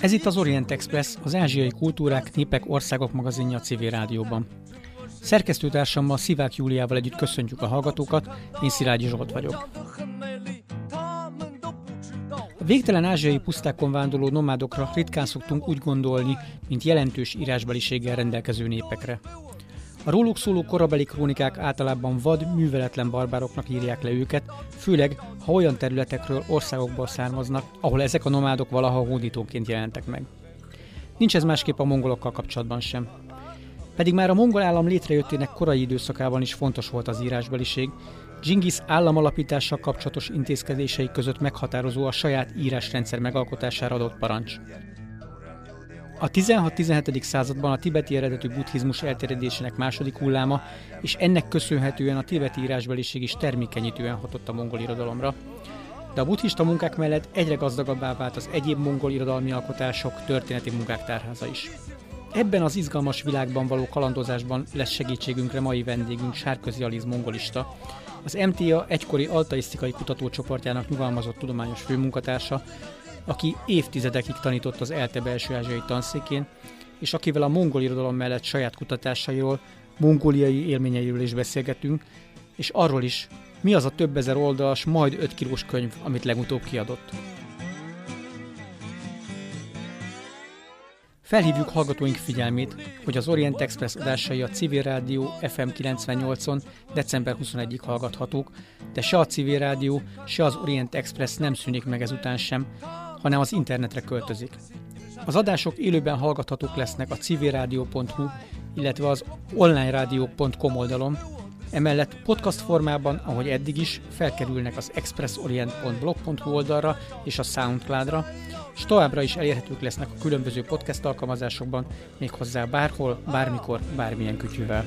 Ez itt az Orient Express, az ázsiai kultúrák, népek, országok magazinja a civil rádióban. Szerkesztőtársammal Szivák Júliával együtt köszöntjük a hallgatókat, én Szilágyi Zsolt vagyok. A végtelen ázsiai pusztákon vándorló nomádokra ritkán szoktunk úgy gondolni, mint jelentős írásbeliséggel rendelkező népekre. A róluk szóló korabeli krónikák általában vad, műveletlen barbároknak írják le őket, főleg ha olyan területekről, országokból származnak, ahol ezek a nomádok valaha hódítóként jelentek meg. Nincs ez másképp a mongolokkal kapcsolatban sem. Pedig már a mongol állam létrejöttének korai időszakában is fontos volt az írásbeliség, Genghis államalapítással kapcsolatos intézkedései között meghatározó a saját írásrendszer megalkotására adott parancs. A 16-17. században a tibeti eredetű buddhizmus elterjedésének második hulláma, és ennek köszönhetően a tibeti írásbeliség is termékenyítően hatott a mongol irodalomra. De a buddhista munkák mellett egyre gazdagabbá vált az egyéb mongol irodalmi alkotások, történeti munkák tárháza is. Ebben az izgalmas világban való kalandozásban lesz segítségünkre mai vendégünk Sárközi Aliz mongolista, az MTA egykori altaisztikai kutatócsoportjának nyugalmazott tudományos főmunkatársa, aki évtizedekig tanított az ELTE belső ázsiai tanszékén, és akivel a mongol irodalom mellett saját kutatásairól, mongóliai élményeiről is beszélgetünk, és arról is, mi az a több ezer oldalas, majd 5 kilós könyv, amit legutóbb kiadott. Felhívjuk hallgatóink figyelmét, hogy az Orient Express adásai a Civil Rádió FM 98-on december 21-ig hallgathatók, de se a Civil Rádió, se az Orient Express nem szűnik meg ezután sem, hanem az internetre költözik. Az adások élőben hallgathatók lesznek a civilradio.hu, illetve az onlineradio.com oldalon, Emellett podcast formában, ahogy eddig is, felkerülnek az expressorient.blog.hu oldalra és a Soundcloudra, és továbbra is elérhetők lesznek a különböző podcast alkalmazásokban, méghozzá bárhol, bármikor, bármilyen kütyűvel.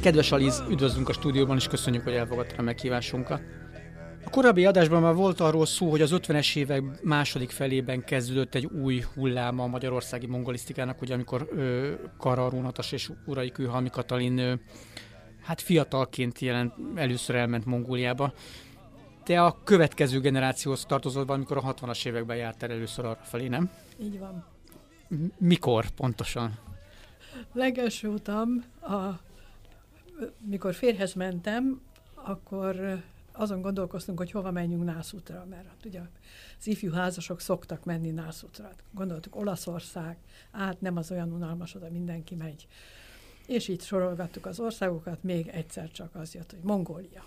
Kedves Aliz, üdvözlünk a stúdióban, és köszönjük, hogy elfogadta a meghívásunkat. A korábbi adásban már volt arról szó, hogy az 50-es évek második felében kezdődött egy új hulláma a magyarországi mongolisztikának, hogy amikor ö, Kara Rónatas és Urai Kőhalmi Katalin ö, hát fiatalként jelent, először elment Mongóliába. Te a következő generációhoz tartozol, amikor a 60-as években jártál először arra felé, nem? Így van. Mikor pontosan? Legelső utam, a, mikor férhez mentem, akkor azon gondolkoztunk, hogy hova menjünk Nászútra, mert hát ugye az ifjú házasok szoktak menni Nászútra. Gondoltuk Olaszország, át nem az olyan unalmas, oda mindenki megy. És így sorolgattuk az országokat, még egyszer csak az jött, hogy Mongólia.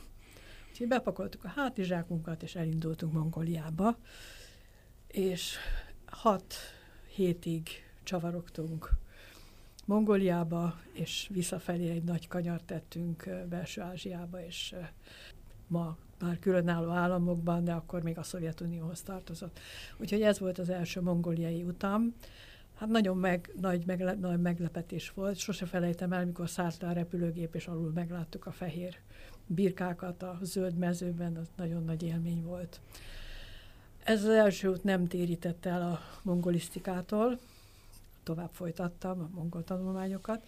Úgyhogy bepakoltuk a hátizsákunkat, és elindultunk Mongóliába, és hat hétig csavarogtunk Mongóliába, és visszafelé egy nagy kanyart tettünk Belső Ázsiába, és ma már különálló államokban, de akkor még a Szovjetunióhoz tartozott. Úgyhogy ez volt az első mongoliai utam. Hát nagyon meg, nagy, megle, nagy meglepetés volt. Sose felejtem el, mikor szállt a repülőgép, és alul megláttuk a fehér birkákat a zöld mezőben, az nagyon nagy élmény volt. Ez az első út nem térített el a mongolisztikától, tovább folytattam a mongol tanulmányokat,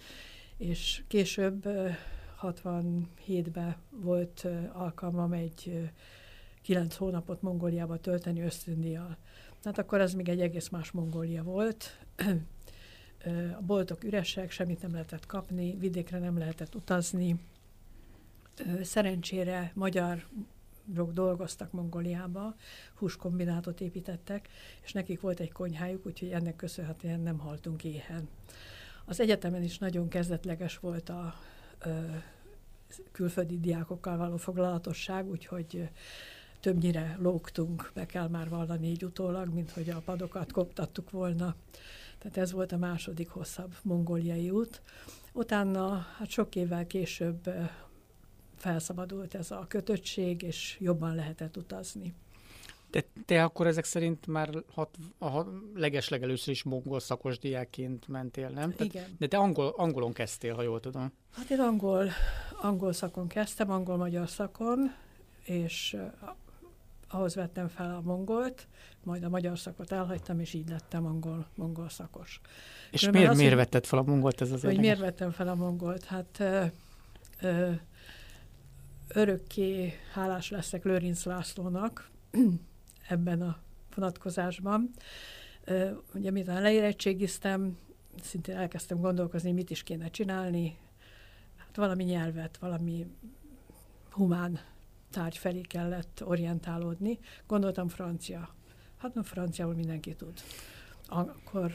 és később 67-ben volt alkalmam egy kilenc hónapot Mongóliába tölteni ösztöndíjjal. Hát akkor ez még egy egész más Mongólia volt. A boltok üresek, semmit nem lehetett kapni, vidékre nem lehetett utazni. Szerencsére magyar dolgoztak Mongóliába, húskombinátot építettek, és nekik volt egy konyhájuk, úgyhogy ennek köszönhetően nem haltunk éhen. Az egyetemen is nagyon kezdetleges volt a külföldi diákokkal való foglalatosság, úgyhogy többnyire lógtunk, be kell már vallani így utólag, mint hogy a padokat koptattuk volna. Tehát ez volt a második hosszabb mongóliai út. Utána, hát sok évvel később felszabadult ez a kötöttség, és jobban lehetett utazni. De te akkor ezek szerint már hat, a legeslegelőször is mongol szakos diákként mentél, nem? Tehát, Igen. De te angol, angolon kezdtél, ha jól tudom. Hát én angol, angol szakon kezdtem, angol-magyar szakon, és ahhoz vettem fel a mongolt, majd a magyar szakot elhagytam, és így lettem angol, mongol szakos. És miért, az, miért vetted fel a mongolt ez az Hogy miért vettem fel a mongolt? Hát ö, ö, örökké hálás leszek Lőrinc Lászlónak, ebben a vonatkozásban. Ugye miután leérettségiztem, szintén elkezdtem gondolkozni, mit is kéne csinálni. Hát valami nyelvet, valami humán tárgy felé kellett orientálódni. Gondoltam francia. Hát nem franciául mindenki tud. Akkor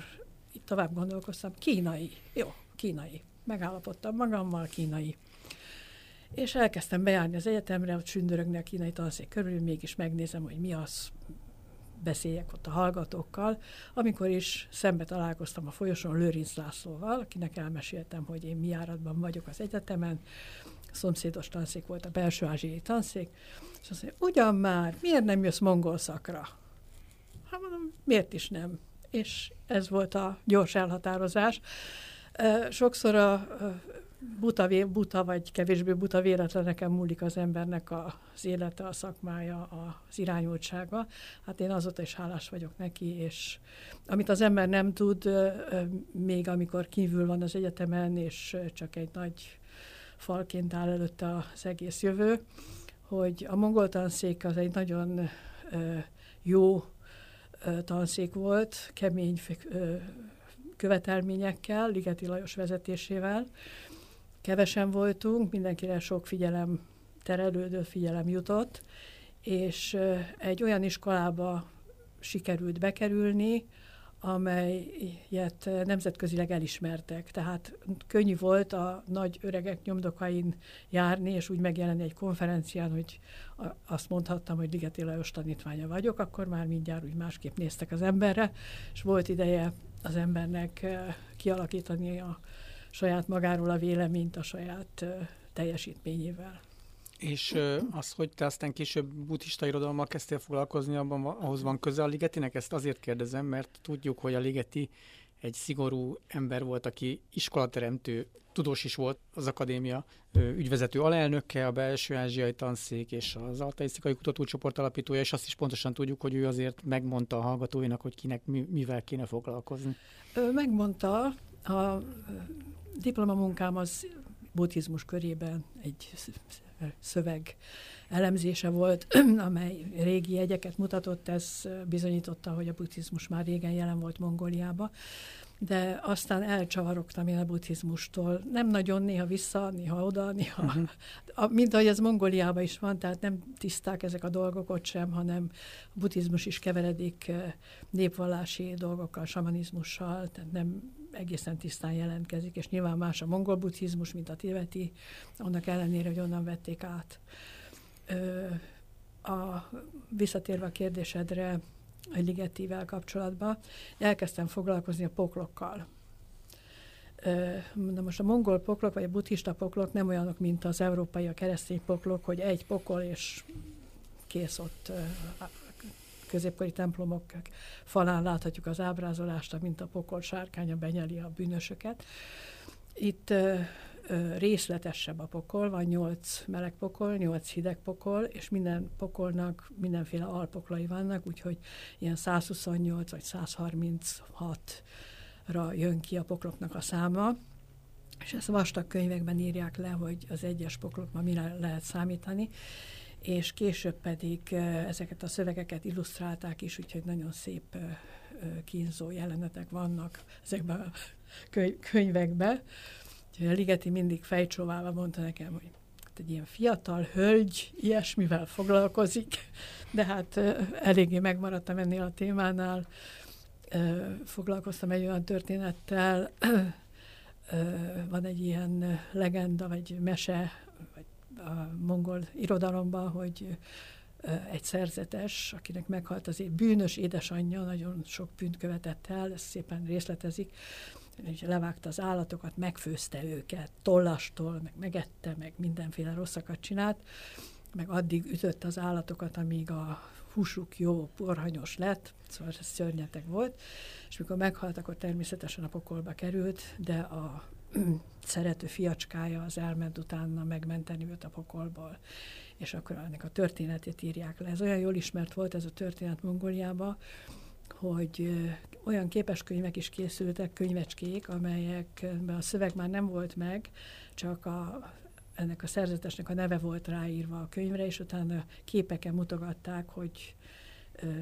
itt tovább gondolkoztam, kínai. Jó, kínai. Megállapodtam magammal, kínai. És elkezdtem bejárni az egyetemre, hogy sündörögni a kínai tanszék körül, mégis megnézem, hogy mi az, beszéljek ott a hallgatókkal, amikor is szembe találkoztam a folyosón Lőrinc Lászlóval, akinek elmeséltem, hogy én mi járatban vagyok az egyetemen, szomszédos tanszék volt a belső ázsiai tanszék, és azt mondja, ugyan már, miért nem jössz mongol szakra? Hát mondom, miért is nem? És ez volt a gyors elhatározás. Sokszor a buta, buta vagy kevésbé buta véletleneken múlik az embernek az élete, a szakmája, az irányultsága. Hát én azóta is hálás vagyok neki, és amit az ember nem tud, még amikor kívül van az egyetemen, és csak egy nagy falként áll előtte az egész jövő, hogy a mongol tanszék az egy nagyon jó tanszék volt, kemény követelményekkel, Ligeti Lajos vezetésével, kevesen voltunk, mindenkire sok figyelem terelődő figyelem jutott, és egy olyan iskolába sikerült bekerülni, amelyet nemzetközileg elismertek. Tehát könnyű volt a nagy öregek nyomdokain járni, és úgy megjelenni egy konferencián, hogy azt mondhattam, hogy Ligeti Lajos tanítványa vagyok, akkor már mindjárt úgy másképp néztek az emberre, és volt ideje az embernek kialakítani a saját magáról a véleményt a saját teljesítményével. És az, hogy te aztán később buddhista irodalommal kezdtél foglalkozni, abban ahhoz van köze a Ligetinek? Ezt azért kérdezem, mert tudjuk, hogy a Ligeti egy szigorú ember volt, aki iskolateremtő, tudós is volt az akadémia ügyvezető alelnöke, a belső ázsiai tanszék és az altaisztikai kutatócsoport alapítója, és azt is pontosan tudjuk, hogy ő azért megmondta a hallgatóinak, hogy kinek mivel kéne foglalkozni. Ő megmondta, a diplomamunkám az buddhizmus körében egy szöveg elemzése volt, amely régi jegyeket mutatott, ez bizonyította, hogy a buddhizmus már régen jelen volt Mongóliába, de aztán elcsavarogtam én a buddhizmustól. Nem nagyon, néha vissza, néha oda, néha... Uh-huh. A, mint ahogy ez Mongóliában is van, tehát nem tiszták ezek a dolgok ott sem, hanem a buddhizmus is keveredik népvallási dolgokkal, samanizmussal, tehát nem egészen tisztán jelentkezik, és nyilván más a mongol buddhizmus, mint a tibeti, annak ellenére, hogy onnan vették át. Ö, a, visszatérve a kérdésedre, a ligetivel kapcsolatban, elkezdtem foglalkozni a poklokkal. Na most a mongol poklok, vagy a buddhista poklok nem olyanok, mint az európai, a keresztény poklok, hogy egy pokol, és kész ott középkori templomok falán láthatjuk az ábrázolást, mint a pokol sárkánya benyeli a bűnösöket. Itt részletesebb a pokol, van nyolc meleg pokol, nyolc hideg pokol, és minden pokolnak mindenféle alpoklai vannak, úgyhogy ilyen 128 vagy 136 ra jön ki a pokloknak a száma, és ezt vastag könyvekben írják le, hogy az egyes poklokban mire lehet számítani, és később pedig ezeket a szövegeket illusztrálták is, úgyhogy nagyon szép kínzó jelenetek vannak ezekben a könyvekben. Úgyhogy a Ligeti mindig fejcsóválva mondta nekem, hogy hát egy ilyen fiatal hölgy ilyesmivel foglalkozik, de hát eléggé megmaradtam ennél a témánál. Foglalkoztam egy olyan történettel, van egy ilyen legenda, vagy mese, a mongol irodalomban, hogy egy szerzetes, akinek meghalt az bűnös édesanyja, nagyon sok bűnt követett el, ezt szépen részletezik, és levágta az állatokat, megfőzte őket, tollastól, meg megette, meg mindenféle rosszakat csinált, meg addig ütött az állatokat, amíg a húsuk jó, porhanyos lett, szóval ez szörnyetek volt, és mikor meghalt, akkor természetesen a pokolba került, de a szerető fiacskája az elment utána megmenteni őt a pokolból. És akkor ennek a történetét írják le. Ez olyan jól ismert volt ez a történet Mongóliában, hogy olyan képeskönyvek is készültek, könyvecskék, amelyekben a szöveg már nem volt meg, csak a, ennek a szerzetesnek a neve volt ráírva a könyvre, és utána képeken mutogatták, hogy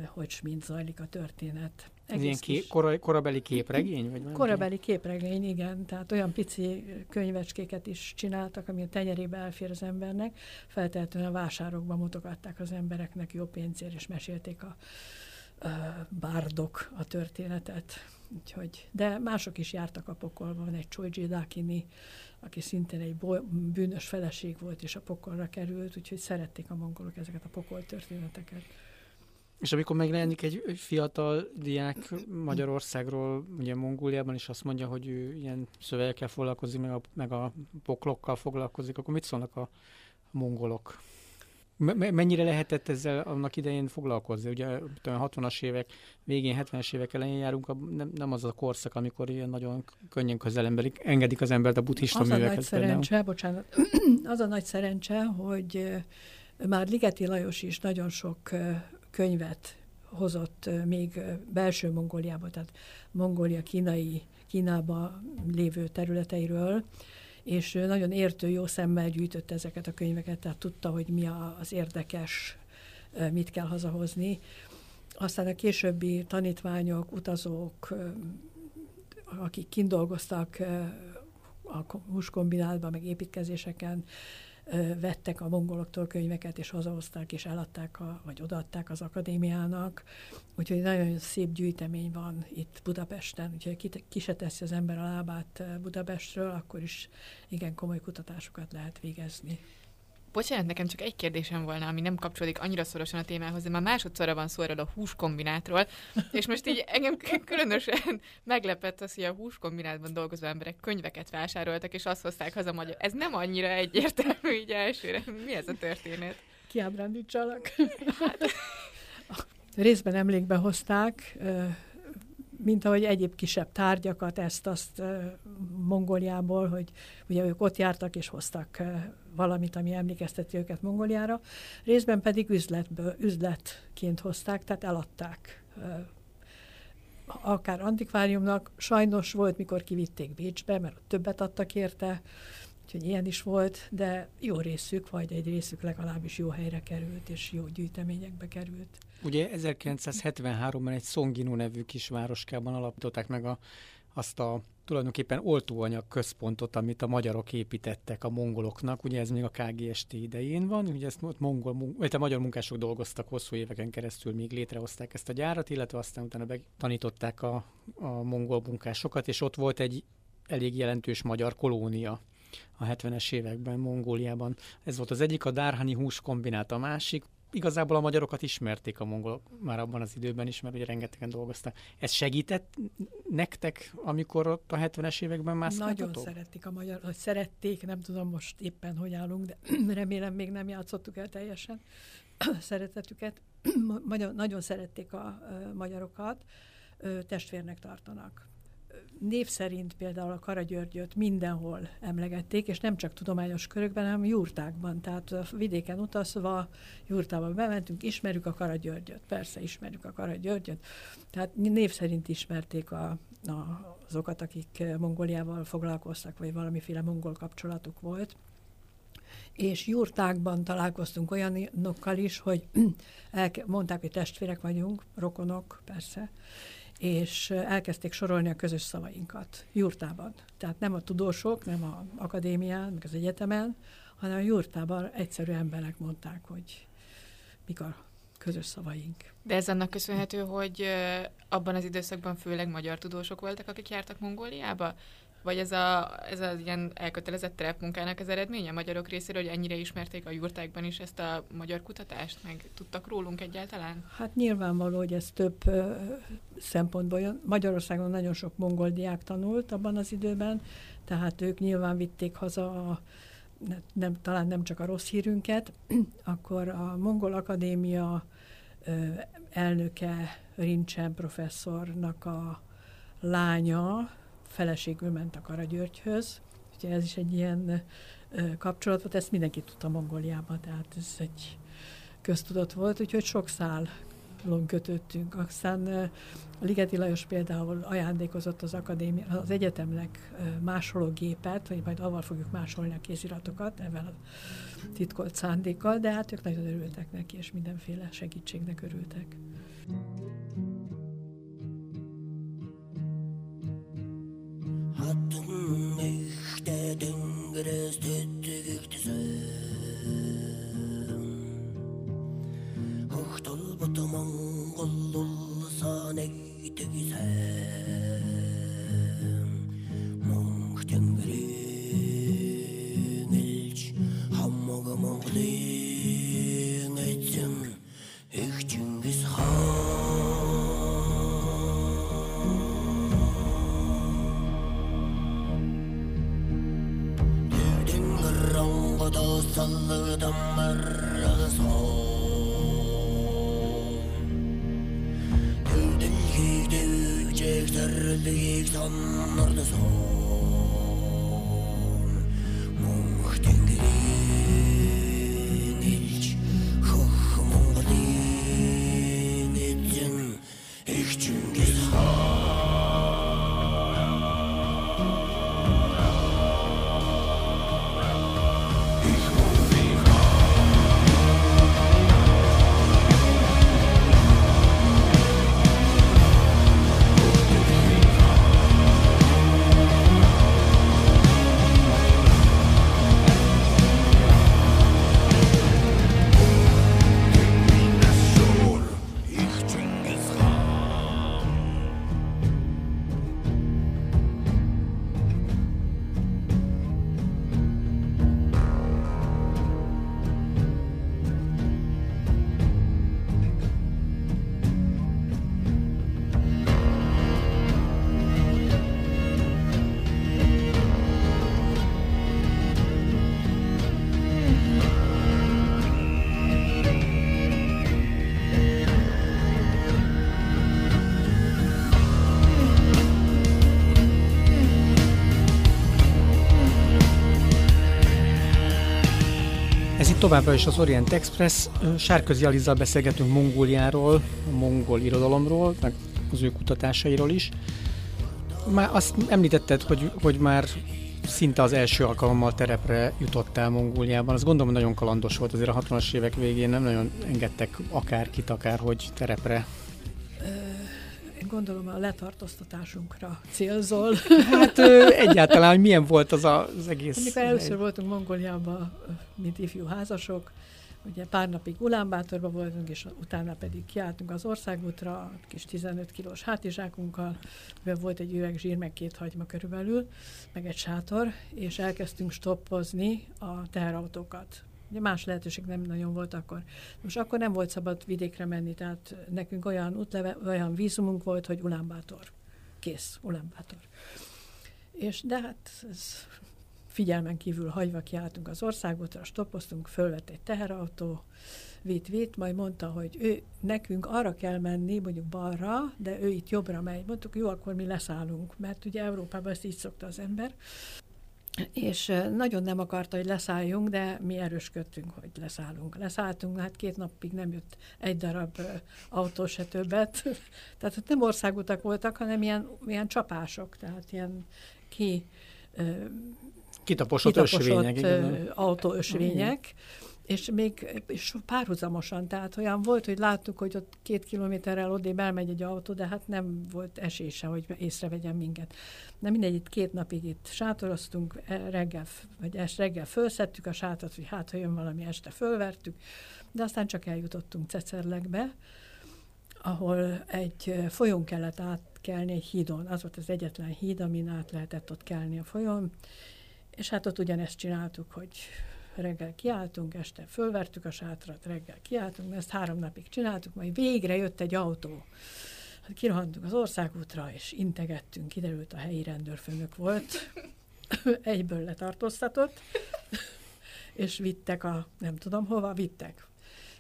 hogy mint zajlik a történet. Ez ilyen kép, kor, korabeli képregény? Vagy korabeli képregény, igen. Tehát olyan pici könyvecskéket is csináltak, ami a tenyerébe elfér az embernek. Feltehetően a vásárokban mutogatták az embereknek jó pénzért, és mesélték a, a bárdok a történetet. Úgyhogy, de mások is jártak a pokolban. Van egy Choji Dakini, aki szintén egy bűnös feleség volt, és a pokolra került, úgyhogy szerették a mongolok ezeket a pokol történeteket. És amikor megjelenik egy fiatal diák Magyarországról, ugye Mongóliában, és azt mondja, hogy ő ilyen szövegekkel foglalkozik, meg a, meg a poklokkal foglalkozik, akkor mit szólnak a mongolok? mennyire lehetett ezzel annak idején foglalkozni? Ugye a 60-as évek végén, 70-es évek elején járunk, nem, nem az a korszak, amikor ilyen nagyon könnyen közelembelik, engedik az embert a buddhista az művekhez. Az a nagy szerencse, például. bocsánat, az a nagy szerencse, hogy már Ligeti Lajos is nagyon sok könyvet hozott még belső Mongóliába, tehát Mongólia kínai, Kínába lévő területeiről, és nagyon értő, jó szemmel gyűjtött ezeket a könyveket, tehát tudta, hogy mi az érdekes, mit kell hazahozni. Aztán a későbbi tanítványok, utazók, akik kindolgoztak a húskombinátban, meg építkezéseken, vettek a mongoloktól könyveket, és hazahozták, és eladták, a, vagy odaadták az akadémiának. Úgyhogy nagyon szép gyűjtemény van itt Budapesten, úgyhogy ki, se teszi az ember a lábát Budapestről, akkor is igen komoly kutatásokat lehet végezni. Bocsánat, nekem csak egy kérdésem volna, ami nem kapcsolódik annyira szorosan a témához, de már másodszorra van szó erről a húskombinátról, és most így engem különösen meglepett az, hogy a húskombinátban dolgozó emberek könyveket vásároltak, és azt hozták haza magyar. Ez nem annyira egyértelmű így elsőre. Mi ez a történet? Kiábrándítsalak. Hát. Részben emlékbe hozták, mint ahogy egyéb kisebb tárgyakat, ezt-azt Mongóliából, hogy ugye ők ott jártak és hoztak valamit, ami emlékezteti őket Mongóliára, részben pedig üzletből, üzletként hozták, tehát eladták akár antikváriumnak. Sajnos volt, mikor kivitték Bécsbe, mert ott többet adtak érte, úgyhogy ilyen is volt, de jó részük, vagy egy részük legalábbis jó helyre került, és jó gyűjteményekbe került. Ugye 1973-ban egy Songino nevű kisvároskában alapították meg a, azt a tulajdonképpen oltóanyag központot, amit a magyarok építettek a mongoloknak. Ugye ez még a KGST idején van, ugye ezt ott mongol, vagy a magyar munkások dolgoztak hosszú éveken keresztül, míg létrehozták ezt a gyárat, illetve aztán utána tanították a, a mongol munkásokat, és ott volt egy elég jelentős magyar kolónia a 70-es években Mongóliában. Ez volt az egyik, a Dárhani hús kombinát a másik, igazából a magyarokat ismerték a mongolok már abban az időben is, mert ugye rengetegen dolgoztak. Ez segített nektek, amikor ott a 70-es években mászkáltatok? Nagyon szerették a magyar, hogy szerették, nem tudom most éppen, hogy állunk, de remélem még nem játszottuk el teljesen szeretetüket. nagyon szerették a magyarokat, testvérnek tartanak név szerint például a Karagyörgyöt mindenhol emlegették, és nem csak tudományos körökben, hanem jurtákban. Tehát vidéken utazva jurtába bementünk, ismerjük a Karagyörgyöt. Persze ismerjük a Karagyörgyöt. Tehát név szerint ismerték a, a, azokat, akik Mongóliával foglalkoztak, vagy valamiféle mongol kapcsolatuk volt és jurtákban találkoztunk olyanokkal is, hogy mondták, hogy testvérek vagyunk, rokonok, persze, és elkezdték sorolni a közös szavainkat jurtában. Tehát nem a tudósok, nem a akadémián, meg az egyetemen, hanem a jurtában egyszerű emberek mondták, hogy mik a közös szavaink. De ez annak köszönhető, hogy abban az időszakban főleg magyar tudósok voltak, akik jártak Mongóliába? Vagy ez a, ez az ilyen elkötelezett terepmunkának az eredménye a magyarok részéről, hogy ennyire ismerték a jurtákban is ezt a magyar kutatást, meg tudtak rólunk egyáltalán? Hát nyilvánvaló, hogy ez több ö, szempontból jön. Magyarországon nagyon sok mongol diák tanult abban az időben, tehát ők nyilván vitték haza a nem, talán nem csak a rossz hírünket, akkor a Mongol Akadémia ö, elnöke Rincsen professzornak a lánya, feleségül ment a Karagyörgyhöz, úgyhogy ez is egy ilyen kapcsolat volt, ezt mindenki tudta Mongóliában, tehát ez egy köztudott volt, úgyhogy sok szál kötöttünk. Aztán a Ligeti Lajos például ajándékozott az akadémia, az egyetemnek másoló gépet, vagy majd avval fogjuk másolni a kéziratokat, ezzel a titkolt szándékkal, de hát ők nagyon örültek neki, és mindenféle segítségnek örültek. Хатан ихтэй дөнгөрөөс төдөгдсөн Хөхтөл бот Монгол улсаа нэгдэг сайн damlar ağız Tüvdün yüğdü son Továbbra is az Orient Express. Sárközi Alizzal beszélgetünk Mongóliáról, a mongol irodalomról, meg az ő kutatásairól is. Már azt említetted, hogy, hogy már szinte az első alkalommal terepre jutottál Mongóliában. Azt gondolom, hogy nagyon kalandos volt, azért a 60-as évek végén nem nagyon engedtek akárkit, akár hogy terepre gondolom a letartóztatásunkra célzol. Hát egyáltalán, hogy milyen volt az a, az egész... Amikor először voltunk Mongóliában, mint ifjú házasok, ugye pár napig Ulánbátorban voltunk, és utána pedig kiálltunk az országútra, kis 15 kilós hátizsákunkkal, mivel volt egy üveg zsír, meg két hagyma körülbelül, meg egy sátor, és elkezdtünk stoppozni a teherautókat Ugye más lehetőség nem nagyon volt akkor. Most akkor nem volt szabad vidékre menni, tehát nekünk olyan útleve, olyan vízumunk volt, hogy Ulánbátor. Kész, Ulánbátor. És de hát ez figyelmen kívül hagyva kiálltunk az országútra, stoppoztunk, fölvett egy teherautó, vitt, vitt, majd mondta, hogy ő, nekünk arra kell menni, mondjuk balra, de ő itt jobbra megy. Mondtuk, jó, akkor mi leszállunk, mert ugye Európában ezt így szokta az ember és nagyon nem akarta, hogy leszálljunk, de mi erősködtünk, hogy leszállunk. Leszálltunk, hát két napig nem jött egy darab autó se többet. tehát ott nem országutak voltak, hanem ilyen, ilyen csapások, tehát ilyen ki... Kitaposott, kitaposott ösvények. autóösvények és még és párhuzamosan, tehát olyan volt, hogy láttuk, hogy ott két kilométerrel odébb elmegy egy autó, de hát nem volt esése, hogy észrevegyen minket. De mindegy, itt két napig itt sátoroztunk, e, reggel, vagy est reggel fölszedtük a sátrat, hogy hát, ha jön valami este fölvertük, de aztán csak eljutottunk Cecerlegbe, ahol egy folyón kellett átkelni egy hídon. Az volt az egyetlen híd, amin át lehetett ott kelni a folyón, és hát ott ugyanezt csináltuk, hogy reggel kiálltunk, este fölvertük a sátrat, reggel kiálltunk, ezt három napig csináltuk, majd végre jött egy autó. Hát kirohantunk az országútra, és integettünk, kiderült a helyi rendőrfőnök volt, egyből letartóztatott, és vittek a, nem tudom hova, vittek.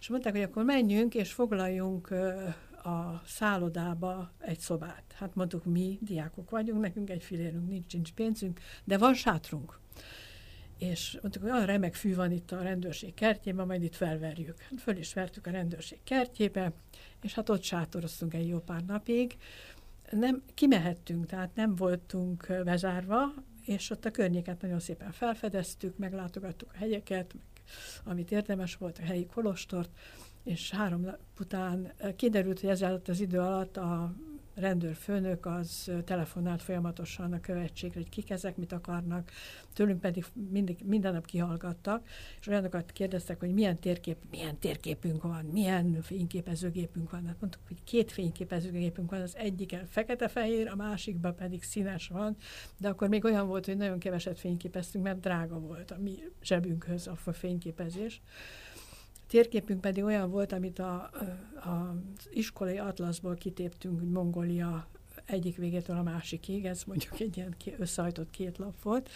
És mondták, hogy akkor menjünk, és foglaljunk a szállodába egy szobát. Hát mondtuk, mi diákok vagyunk, nekünk egy filérünk nincs, nincs pénzünk, de van sátrunk és mondtuk, hogy olyan remek fű van itt a rendőrség kertjében, majd itt felverjük. Hát föl is vertük a rendőrség kertjébe, és hát ott sátoroztunk egy jó pár napig. Nem, kimehettünk, tehát nem voltunk bezárva, és ott a környéket nagyon szépen felfedeztük, meglátogattuk a hegyeket, meg amit érdemes volt, a helyi kolostort, és három nap után kiderült, hogy ezzel az idő alatt a rendőrfőnök az telefonált folyamatosan a követségre, hogy kik ezek, mit akarnak, tőlünk pedig mindig, minden nap kihallgattak, és olyanokat kérdeztek, hogy milyen térkép, milyen térképünk van, milyen fényképezőgépünk van. Hát mondtuk, hogy két fényképezőgépünk van, az egyiken fekete-fehér, a másikban pedig színes van, de akkor még olyan volt, hogy nagyon keveset fényképeztünk, mert drága volt a mi zsebünkhöz a fényképezés térképünk pedig olyan volt, amit a, a, az iskolai atlaszból kitéptünk, hogy Mongolia egyik végétől a másikig, ez mondjuk egy ilyen összehajtott két lap volt.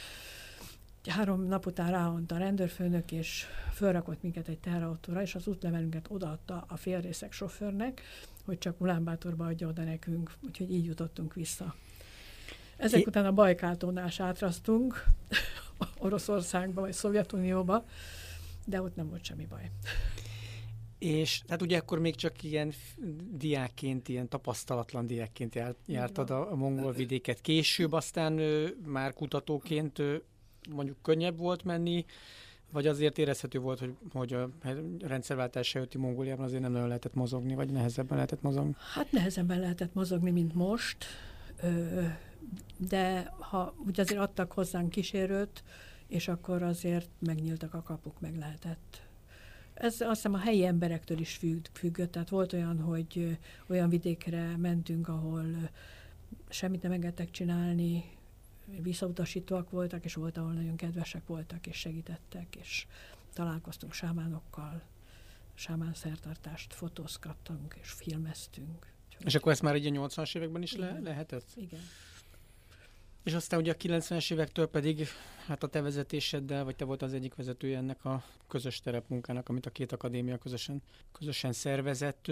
Három nap után ráhont a rendőrfőnök, és felrakott minket egy teherautóra, és az útlevelünket odaadta a félrészek sofőrnek, hogy csak Ulánbátorba adja oda nekünk, úgyhogy így jutottunk vissza. Ezek é- után a Bajkáltónál átrasztunk, Oroszországba vagy Szovjetunióba, de ott nem volt semmi baj. És hát ugye akkor még csak ilyen diákként, ilyen tapasztalatlan diákként járt, jártad a, a mongol vidéket. Később aztán ö, már kutatóként ö, mondjuk könnyebb volt menni, vagy azért érezhető volt, hogy, hogy a rendszerváltás előtti Mongóliában azért nem nagyon lehetett mozogni, vagy nehezebben lehetett mozogni? Hát nehezebben lehetett mozogni, mint most, de ha úgy azért adtak hozzánk kísérőt, és akkor azért megnyíltak a kapuk, meg lehetett. Ez azt hiszem a helyi emberektől is függ, függött, tehát volt olyan, hogy olyan vidékre mentünk, ahol semmit nem engedtek csinálni, visszautasítóak voltak, és volt, ahol nagyon kedvesek voltak, és segítettek, és találkoztunk sámánokkal, sámán szertartást fotózkattunk, és filmeztünk. És akkor ezt már egy 80-as években is le- lehetett? Igen. És aztán ugye a 90-es évektől pedig hát a te vezetéseddel, vagy te volt az egyik vezetője ennek a közös terepmunkának, amit a két akadémia közösen, közösen szervezett.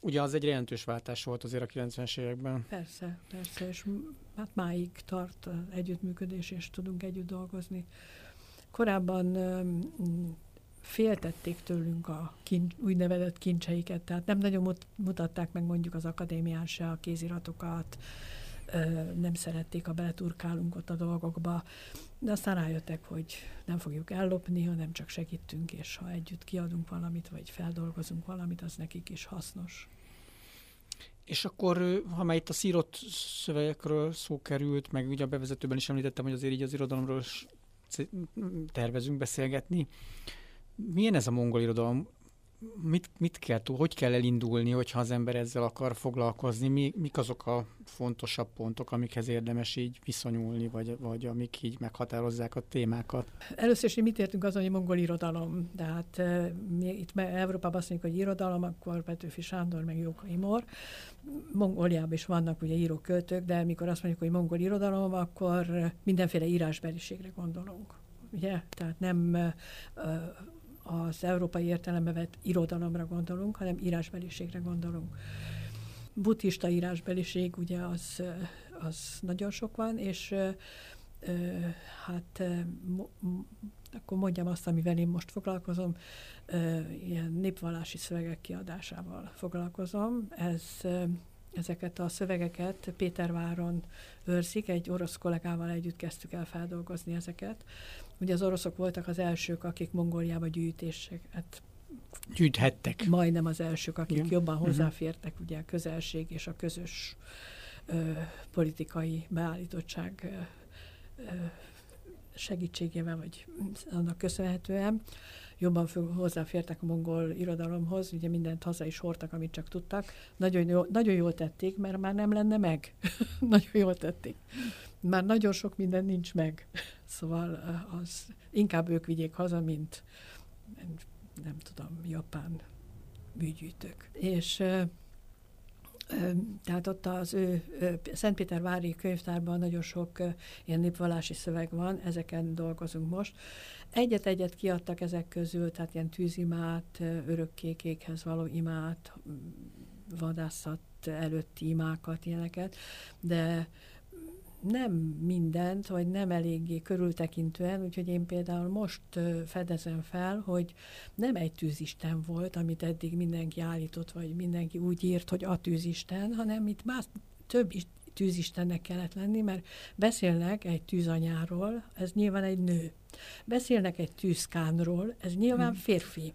Ugye az egy jelentős váltás volt azért a 90-es években. Persze, persze, és hát máig tart együttműködés, és tudunk együtt dolgozni. Korábban féltették tőlünk a kincs, úgynevezett kincseiket, tehát nem nagyon mutatták meg mondjuk az akadémián se a kéziratokat, nem szerették, ha beleturkálunk ott a dolgokba, de aztán rájöttek, hogy nem fogjuk ellopni, hanem csak segítünk, és ha együtt kiadunk valamit, vagy feldolgozunk valamit, az nekik is hasznos. És akkor, ha már itt a szírott szövegekről szó került, meg ugye a bevezetőben is említettem, hogy azért így az irodalomról tervezünk beszélgetni. Milyen ez a mongol irodalom? Mit, mit kell, hogy kell elindulni, hogyha az ember ezzel akar foglalkozni? Mi, mik azok a fontosabb pontok, amikhez érdemes így viszonyulni, vagy, vagy amik így meghatározzák a témákat? Először is, mit értünk azon, hogy mongol irodalom. De hát e, mi itt Európában azt mondjuk, hogy irodalom, akkor Petőfi Sándor, meg Jóka Imor. Mongoliában is vannak ugye íróköltők, de mikor azt mondjuk, hogy mongol irodalom, akkor mindenféle írásbeliségre gondolunk. Ugye? Tehát nem e, az európai értelembe vett irodalomra gondolunk, hanem írásbeliségre gondolunk. Buddhista írásbeliség, ugye az, az nagyon sok van, és hát akkor mondjam azt, amivel én most foglalkozom, ilyen népvallási szövegek kiadásával foglalkozom. Ez ezeket a szövegeket Péterváron őrzik, egy orosz kollégával együtt kezdtük el feldolgozni ezeket. Ugye az oroszok voltak az elsők, akik Mongóliába gyűjtések, hát gyűjthettek. Majdnem az elsők, akik Igen. jobban mhm. hozzáfértek ugye a közelség és a közös ö, politikai beállítottság ö, ö, segítségével, vagy annak köszönhetően jobban hozzáfértek a mongol irodalomhoz, ugye mindent haza is hordtak, amit csak tudtak. Nagyon, jó, nagyon jól tették, mert már nem lenne meg. nagyon jól tették. Már nagyon sok minden nincs meg. Szóval az inkább ők vigyék haza, mint nem tudom, japán műgyűjtők. És tehát ott az ő Szentpétervári könyvtárban nagyon sok ilyen népvallási szöveg van, ezeken dolgozunk most. Egyet-egyet kiadtak ezek közül, tehát ilyen tűzimát, örökkékékhez való imát, vadászat előtti imákat, ilyeneket, de nem mindent, vagy nem eléggé körültekintően, úgyhogy én például most fedezem fel, hogy nem egy tűzisten volt, amit eddig mindenki állított, vagy mindenki úgy írt, hogy a tűzisten, hanem itt más, több tűzistennek kellett lenni, mert beszélnek egy tűzanyáról, ez nyilván egy nő. Beszélnek egy tűzkánról, ez nyilván hmm. férfi.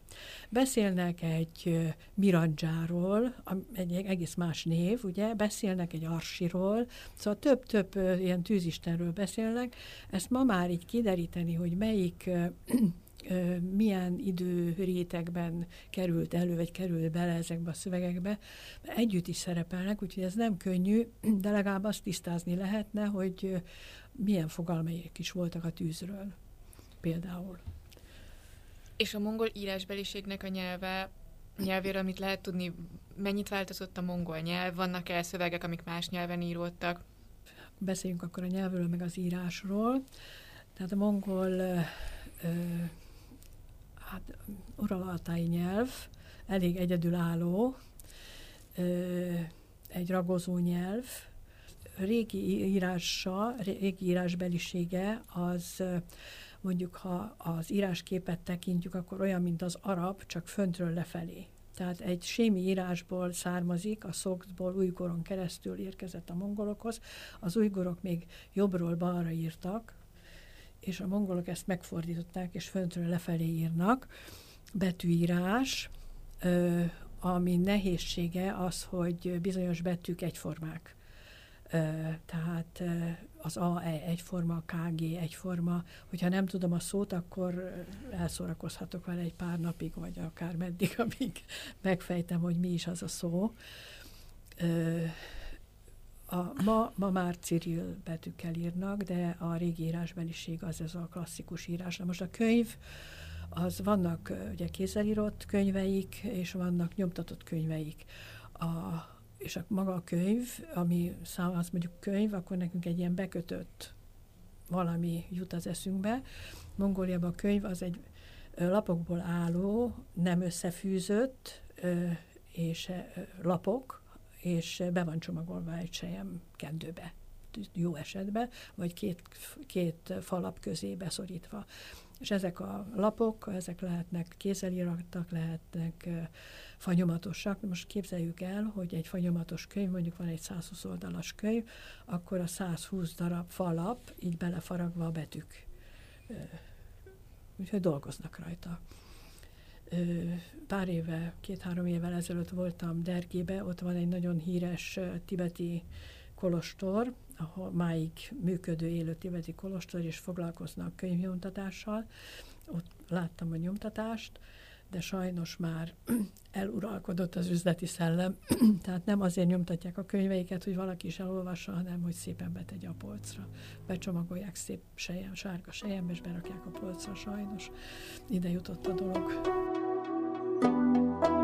Beszélnek egy mirandzsáról, egy egész más név, ugye, beszélnek egy arsiról, szóval több-több ilyen tűzistenről beszélnek. Ezt ma már így kideríteni, hogy melyik milyen időrétegben került elő, vagy került bele ezekbe a szövegekbe, együtt is szerepelnek, úgyhogy ez nem könnyű, de legalább azt tisztázni lehetne, hogy milyen fogalmaik is voltak a tűzről például. És a mongol írásbeliségnek a nyelve, nyelvére, amit lehet tudni, mennyit változott a mongol nyelv? Vannak-e szövegek, amik más nyelven íródtak? Beszéljünk akkor a nyelvről, meg az írásról. Tehát a mongol ö, hát uralatai nyelv, elég egyedülálló, egy ragozó nyelv, régi írása, régi írásbelisége az mondjuk, ha az írásképet tekintjük, akkor olyan, mint az arab, csak föntről lefelé. Tehát egy sémi írásból származik, a szoktból ujgoron keresztül érkezett a mongolokhoz. Az ujgorok még jobbról balra írtak, és a mongolok ezt megfordították, és föntről lefelé írnak. Betűírás, ö, ami nehézsége az, hogy bizonyos betűk egyformák. Ö, tehát az A e egyforma, a KG egyforma. Hogyha nem tudom a szót, akkor elszórakozhatok vele egy pár napig, vagy akár meddig, amíg megfejtem, hogy mi is az a szó. Ö, a, ma, ma már Cyril betűkkel írnak, de a régi írásbeliség az ez a klasszikus írás. Na most a könyv, az vannak ugye kézzelírott könyveik, és vannak nyomtatott könyveik. A, és a, maga a könyv, ami szám, az mondjuk könyv, akkor nekünk egy ilyen bekötött valami jut az eszünkbe. Mongóliában a könyv az egy lapokból álló, nem összefűzött és lapok, és be van csomagolva egy sejem kendőbe, jó esetben, vagy két, két falap közé beszorítva. És ezek a lapok, ezek lehetnek kézzelírattak, lehetnek fanyomatosak. Most képzeljük el, hogy egy fanyomatos könyv, mondjuk van egy 120 oldalas könyv, akkor a 120 darab falap így belefaragva a betűk. Úgyhogy dolgoznak rajta pár éve, két-három évvel ezelőtt voltam Dergébe, ott van egy nagyon híres tibeti kolostor, ahol máig működő élő tibeti kolostor, és foglalkoznak könyvnyomtatással. Ott láttam a nyomtatást, de sajnos már eluralkodott az üzleti szellem, tehát nem azért nyomtatják a könyveiket, hogy valaki is elolvassa, hanem hogy szépen betegye a polcra. Becsomagolják szép sejem, sárga sejembe, és berakják a polcra sajnos. Ide jutott a dolog. Thank you.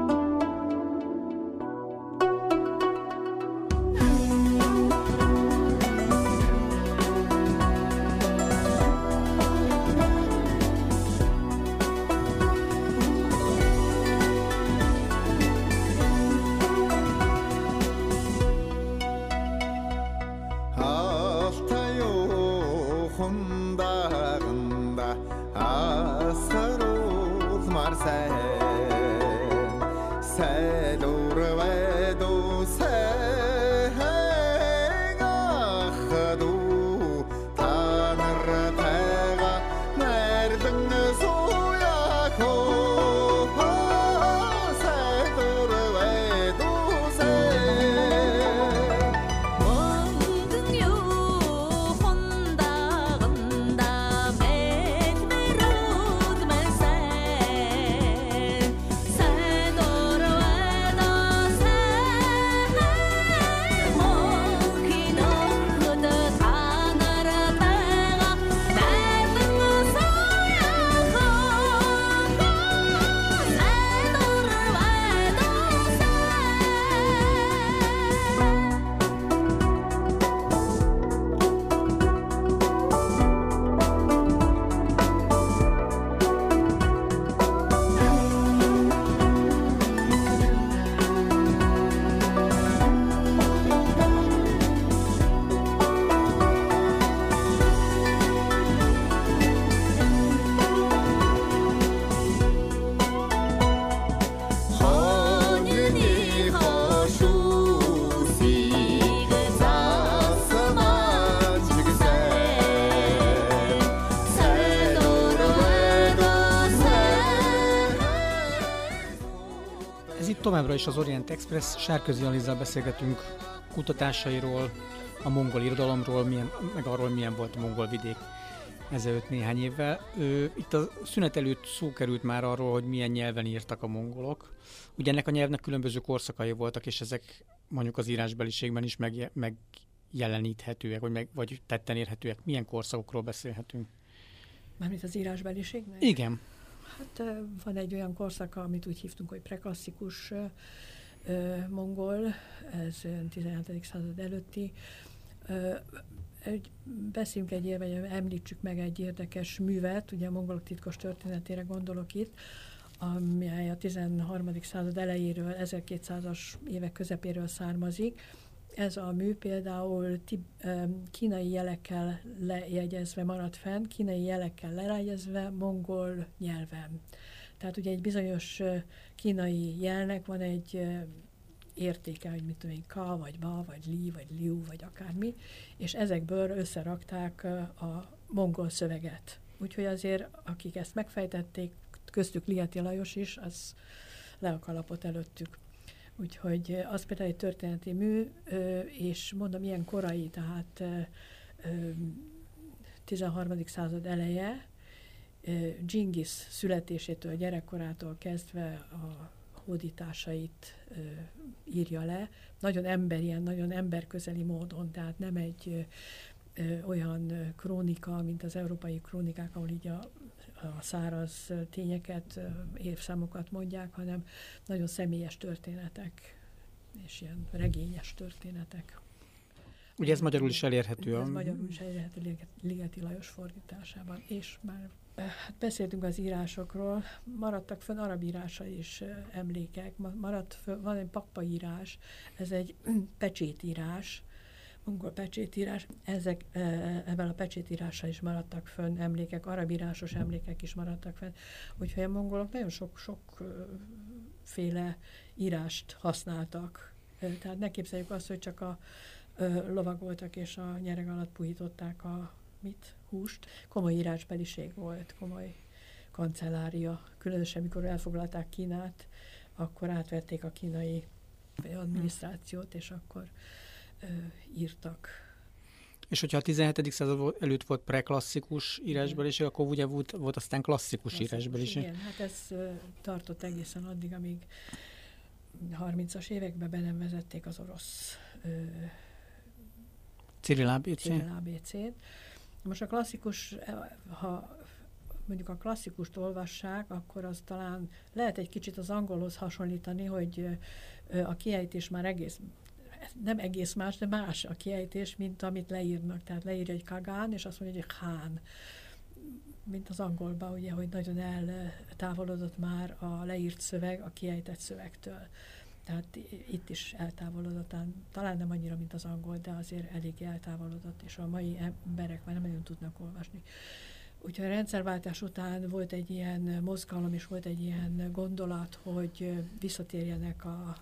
Továbbra is az Orient Express Sárközi Alizzal beszélgetünk kutatásairól, a mongol irodalomról, milyen, meg arról, milyen volt a mongol vidék ezelőtt néhány évvel. Ő, itt a szünet előtt szó került már arról, hogy milyen nyelven írtak a mongolok. Ugye ennek a nyelvnek különböző korszakai voltak, és ezek mondjuk az írásbeliségben is meg, megjeleníthetőek, vagy, meg, vagy tetten érhetőek. Milyen korszakokról beszélhetünk? Mármint az írásbeliségnek? Igen. Hát van egy olyan korszaka, amit úgy hívtunk, hogy preklasszikus mongol, ez 17. század előtti. Egy, beszéljünk egy vagy említsük meg egy érdekes művet, ugye a mongolok titkos történetére gondolok itt, amely a 13. század elejéről, 1200-as évek közepéről származik. Ez a mű például kínai jelekkel lejegyezve maradt fenn, kínai jelekkel lejegyezve mongol nyelven. Tehát ugye egy bizonyos kínai jelnek van egy értéke, hogy mit tudom én, ka, vagy ba, vagy li, vagy liu, vagy akármi, és ezekből összerakták a mongol szöveget. Úgyhogy azért, akik ezt megfejtették, köztük Lieti Lajos is, az le a kalapot előttük. Úgyhogy az például egy történeti mű, és mondom, ilyen korai, tehát 13. század eleje, Genghis születésétől, gyerekkorától kezdve a hódításait írja le, nagyon emberien, nagyon emberközeli módon, tehát nem egy olyan krónika, mint az európai krónikák, ahol így a a száraz tényeket, évszámokat mondják, hanem nagyon személyes történetek, és ilyen regényes történetek. Ugye ez magyarul is elérhető? Ez a... magyarul is elérhető Ligeti Lajos fordításában, és már hát beszéltünk az írásokról, maradtak fönn arab írása is emlékek, maradt fönn, van egy pakpa írás, ez egy pecsétírás, mongol pecsétírás, ezek e, ebben a pecsétírással is maradtak fönn emlékek, arab írásos emlékek is maradtak fönn. Úgyhogy a mongolok nagyon sok-sok féle írást használtak. Tehát ne képzeljük azt, hogy csak a lovagoltak és a nyereg alatt puhították a mit, húst. Komoly írásbeliség volt, komoly kancellária. Különösen, mikor elfoglalták Kínát, akkor átvették a kínai adminisztrációt, és akkor írtak. És hogyha a 17. század előtt volt preklasszikus írásbeliség, akkor ugye volt, volt aztán klasszikus, klasszikus írásbeliség. Igen, hát ez tartott egészen addig, amíg 30-as években be nem vezették az orosz Cyril ABC. Cyril ABC-t. Most a klasszikus, ha mondjuk a klasszikust olvassák, akkor az talán lehet egy kicsit az angolhoz hasonlítani, hogy a kiejtés már egész nem egész más, de más a kiejtés, mint amit leírnak. Tehát leírja egy kagán, és azt mondja, hogy hán mint az angolban, ugye, hogy nagyon eltávolodott már a leírt szöveg a kiejtett szövegtől. Tehát itt is eltávolodott, talán nem annyira, mint az angol, de azért elég eltávolodott, és a mai emberek már nem nagyon tudnak olvasni. Úgyhogy a rendszerváltás után volt egy ilyen mozgalom, és volt egy ilyen gondolat, hogy visszatérjenek a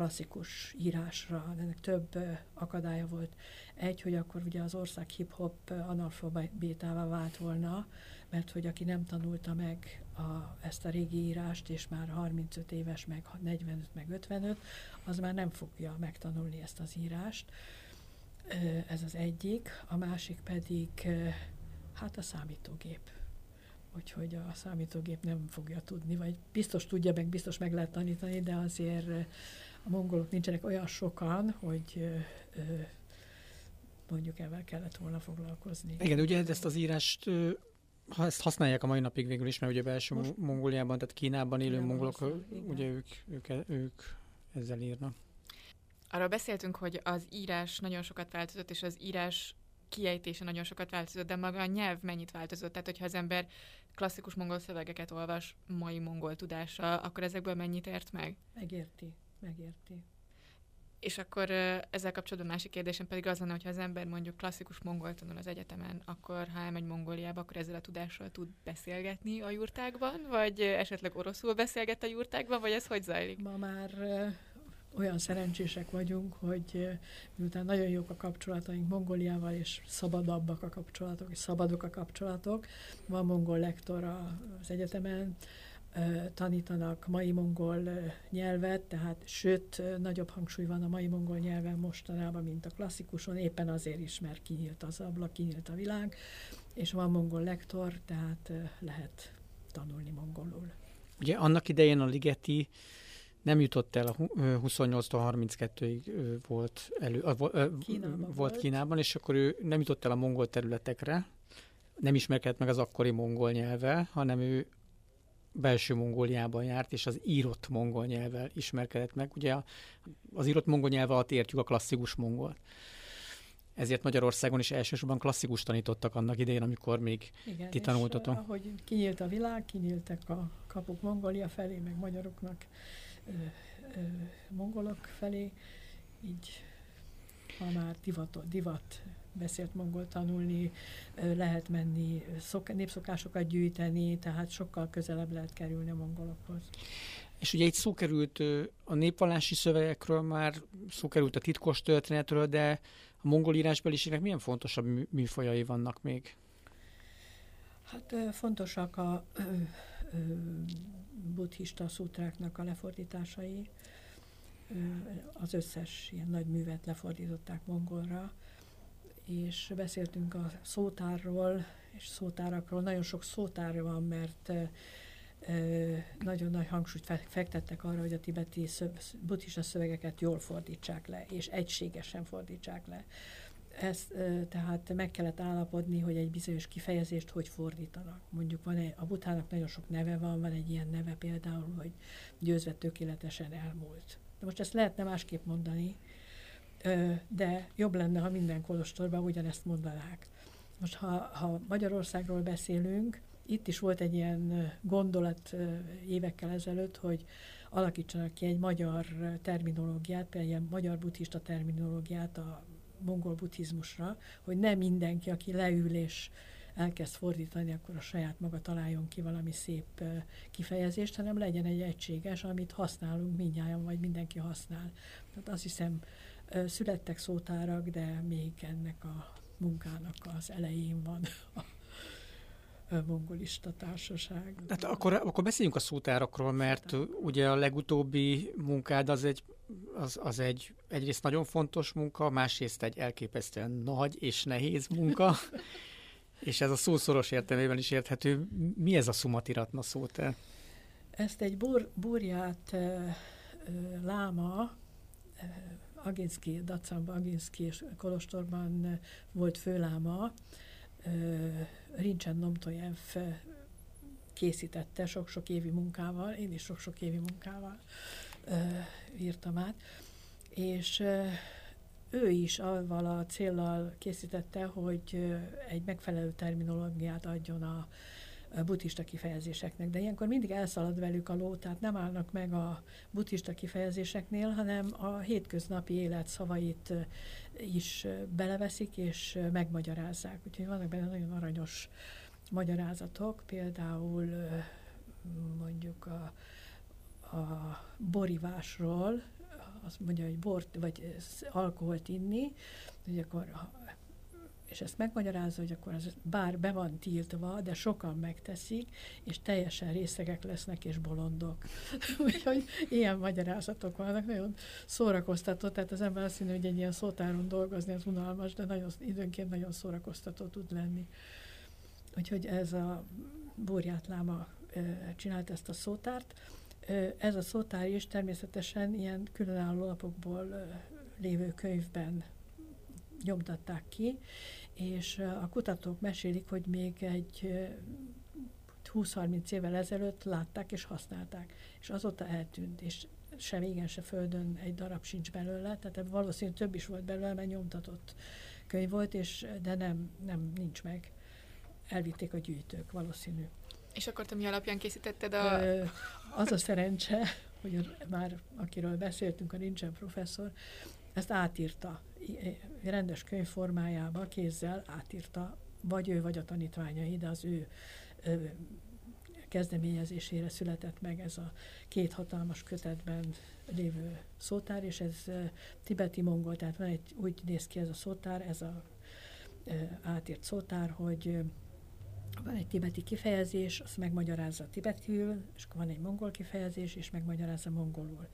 klasszikus írásra, ennek több akadálya volt. Egy, hogy akkor ugye az ország hip-hop analfabétává vált volna, mert hogy aki nem tanulta meg a, ezt a régi írást, és már 35 éves, meg 45, meg 55, az már nem fogja megtanulni ezt az írást. Ez az egyik. A másik pedig hát a számítógép úgyhogy a számítógép nem fogja tudni, vagy biztos tudja, meg biztos meg lehet tanítani, de azért a mongolok nincsenek olyan sokan, hogy mondjuk ebben kellett volna foglalkozni. Igen, ugye ezt az írást ha ezt használják a mai napig végül is, mert ugye belső Most, Mongóliában, tehát Kínában élő mongolok, ugye ők, ők, ők ezzel írnak. Arra beszéltünk, hogy az írás nagyon sokat változott, és az írás kiejtése nagyon sokat változott, de maga a nyelv mennyit változott? Tehát, hogyha az ember klasszikus mongol szövegeket olvas mai mongol tudással, akkor ezekből mennyit ért meg? Megérti megérti. És akkor ezzel kapcsolatban másik kérdésem pedig az lenne, hogyha az ember mondjuk klasszikus mongol tanul az egyetemen, akkor ha elmegy Mongóliába, akkor ezzel a tudással tud beszélgetni a jurtákban, vagy esetleg oroszul beszélget a jurtákban, vagy ez hogy zajlik? Ma már olyan szerencsések vagyunk, hogy miután nagyon jók a kapcsolataink Mongóliával, és szabadabbak a kapcsolatok, és szabadok a kapcsolatok, van mongol lektor az egyetemen, tanítanak mai mongol nyelvet, tehát sőt, nagyobb hangsúly van a mai mongol nyelven mostanában, mint a klasszikuson, éppen azért is, mert kinyílt az ablak, kinyílt a világ, és van mongol lektor, tehát lehet tanulni mongolul. Ugye annak idején a Ligeti nem jutott el, a 28-tól 32-ig volt, elő, Kínában volt Kínában, és akkor ő nem jutott el a mongol területekre, nem ismerkedett meg az akkori mongol nyelvvel, hanem ő belső Mongóliában járt, és az írott mongol nyelvvel ismerkedett meg. Ugye az írott mongol nyelv alatt értjük a klasszikus mongol. Ezért Magyarországon is elsősorban klasszikus tanítottak annak idején, amikor még Igen, ti tanultatok. És, ahogy kinyílt a világ, kinyíltak a kapuk Mongolia felé, meg magyaroknak, ö, ö, mongolok felé, így ha már divat, divat beszélt mongol tanulni, lehet menni, szok, népszokásokat gyűjteni, tehát sokkal közelebb lehet kerülni a mongolokhoz. És ugye itt szó került a népvallási szövegekről, már szó került a titkos történetről, de a mongol írásbeliségnek milyen fontosabb műfajai vannak még? Hát fontosak a ö, ö, buddhista szútráknak a lefordításai. Az összes ilyen nagy művet lefordították mongolra és beszéltünk a szótárról és szótárakról. Nagyon sok szótár van, mert nagyon nagy hangsúlyt fektettek arra, hogy a tibeti szöv, buddhista szövegeket jól fordítsák le, és egységesen fordítsák le. Ezt tehát meg kellett állapodni, hogy egy bizonyos kifejezést hogy fordítanak. Mondjuk van egy, a butának nagyon sok neve van, van egy ilyen neve például, hogy győzve tökéletesen elmúlt. De most ezt lehetne másképp mondani, de jobb lenne, ha minden kolostorban ugyanezt mondanák. Most, ha, ha Magyarországról beszélünk, itt is volt egy ilyen gondolat évekkel ezelőtt, hogy alakítsanak ki egy magyar terminológiát, például ilyen magyar buddhista terminológiát a mongol buddhizmusra, hogy nem mindenki, aki leül és elkezd fordítani, akkor a saját maga találjon ki valami szép kifejezést, hanem legyen egy egységes, amit használunk mindjárt, vagy mindenki használ. Tehát azt hiszem, Születtek szótárak, de még ennek a munkának az elején van a mongolista társaság. Hát akkor, akkor beszéljünk a szótárakról, mert ugye a legutóbbi munkád az egy, az, az egy egyrészt nagyon fontos munka, másrészt egy elképesztően nagy és nehéz munka, és ez a szószoros értelmében is érthető. Mi ez a szumatiratna szótár? Ezt egy bur, burját uh, láma Aginszki, Dacamba, Aginszki és Kolostorban volt főláma, Rincsen Nomtojev készítette sok-sok évi munkával, én is sok-sok évi munkával írtam át, és ő is avval a céllal készítette, hogy egy megfelelő terminológiát adjon a, buddhista kifejezéseknek, de ilyenkor mindig elszalad velük a ló, tehát nem állnak meg a buddhista kifejezéseknél, hanem a hétköznapi élet szavait is beleveszik és megmagyarázzák. Úgyhogy vannak benne nagyon aranyos magyarázatok, például mondjuk a, a borivásról, azt mondja, hogy bort vagy alkoholt inni, hogy akkor és ezt megmagyarázza, hogy akkor az bár be van tiltva, de sokan megteszik, és teljesen részegek lesznek és bolondok. Úgyhogy ilyen magyarázatok vannak, nagyon szórakoztató, tehát az ember azt hinni, hogy egy ilyen szótáron dolgozni az unalmas, de nagyon, időnként nagyon szórakoztató tud lenni. Úgyhogy ez a Búrját Láma csinált ezt a szótárt. Ez a szótár is természetesen ilyen különálló lapokból lévő könyvben nyomtatták ki, és a kutatók mesélik, hogy még egy 20-30 évvel ezelőtt látták és használták, és azóta eltűnt, és sem igen, se földön egy darab sincs belőle, tehát valószínűleg több is volt belőle, mert nyomtatott könyv volt, és, de nem, nem nincs meg. Elvitték a gyűjtők, valószínű. És akkor te mi alapján készítetted a... Ö, az a szerencse, hogy már akiről beszéltünk, a Nincsen professzor, ezt átírta rendes könyv formájába, kézzel átírta, vagy ő, vagy a tanítványai, de az ő, ő kezdeményezésére született meg ez a két hatalmas kötetben lévő szótár, és ez tibeti mongol, tehát van egy, úgy néz ki ez a szótár, ez a átírt szótár, hogy van egy tibeti kifejezés, azt megmagyarázza tibetül, és van egy mongol kifejezés, és megmagyarázza mongolul.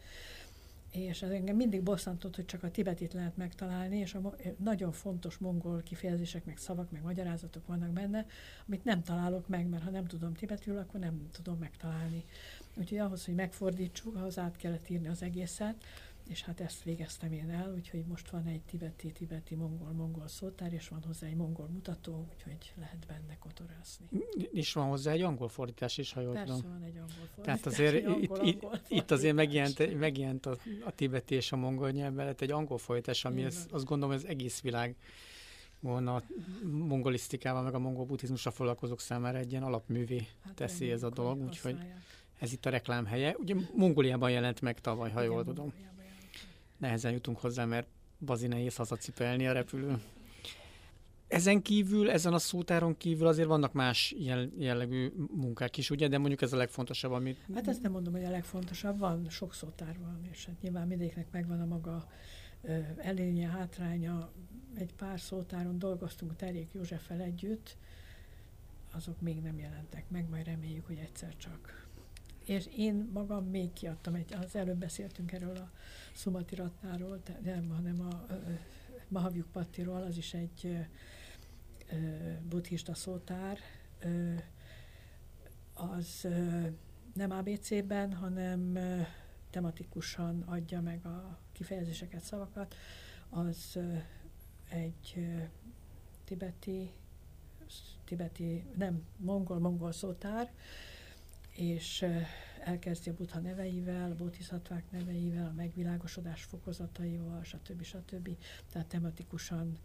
És ez engem mindig bosszantott, hogy csak a tibetit lehet megtalálni, és a nagyon fontos mongol kifejezések, meg szavak, meg magyarázatok vannak benne, amit nem találok meg, mert ha nem tudom tibetül, akkor nem tudom megtalálni. Úgyhogy ahhoz, hogy megfordítsuk, ahhoz át kellett írni az egészet, és hát ezt végeztem én el, úgyhogy most van egy tibeti, tibeti, mongol, mongol szótár, és van hozzá egy mongol mutató, úgyhogy lehet benne kotorászni. És van hozzá egy angol fordítás is, ha jól Persze tudom. van egy angol fordítás. Tehát azért angol, itt, angol, itt, itt azért megjelent, megjelent a, a tibeti és a mongol nyelv mellett egy angol fordítás, ami ez, van. azt gondolom, ez egész világ volna a mongolisztikával, meg a mongol buddhizmusra foglalkozók számára egy ilyen alapművé Hát teszi ez a dolog, hogy úgyhogy ez itt a reklám helye. Ugye Mongóliában jelent meg tavaly, ha jól tudom. Mongóliában. Nehezen jutunk hozzá, mert bazi nehéz hazacipelni a repülő. Ezen kívül, ezen a szótáron kívül azért vannak más jel- jellegű munkák is, ugye? De mondjuk ez a legfontosabb, amit... Hát ezt nem mondom, hogy a legfontosabb, van, sok szótár van, és hát nyilván mindegyiknek megvan a maga ö, előnye, hátránya. Egy pár szótáron dolgoztunk Terjék Józseffel együtt, azok még nem jelentek meg, majd reméljük, hogy egyszer csak. És én magam még kiadtam, egy, az előbb beszéltünk erről a Szumatiratnáról, te- nem, hanem a ö, ö, Mahavjuk Pattiról, az is egy ö, ö, buddhista szótár, ö, az ö, nem ABC-ben, hanem ö, tematikusan adja meg a kifejezéseket, szavakat. Az ö, egy ö, tibeti, tibeti, nem, mongol-mongol szótár, és elkezdi a buddha neveivel, a bodhiszattvák neveivel, a megvilágosodás fokozataival, stb. stb. Tehát tematikusan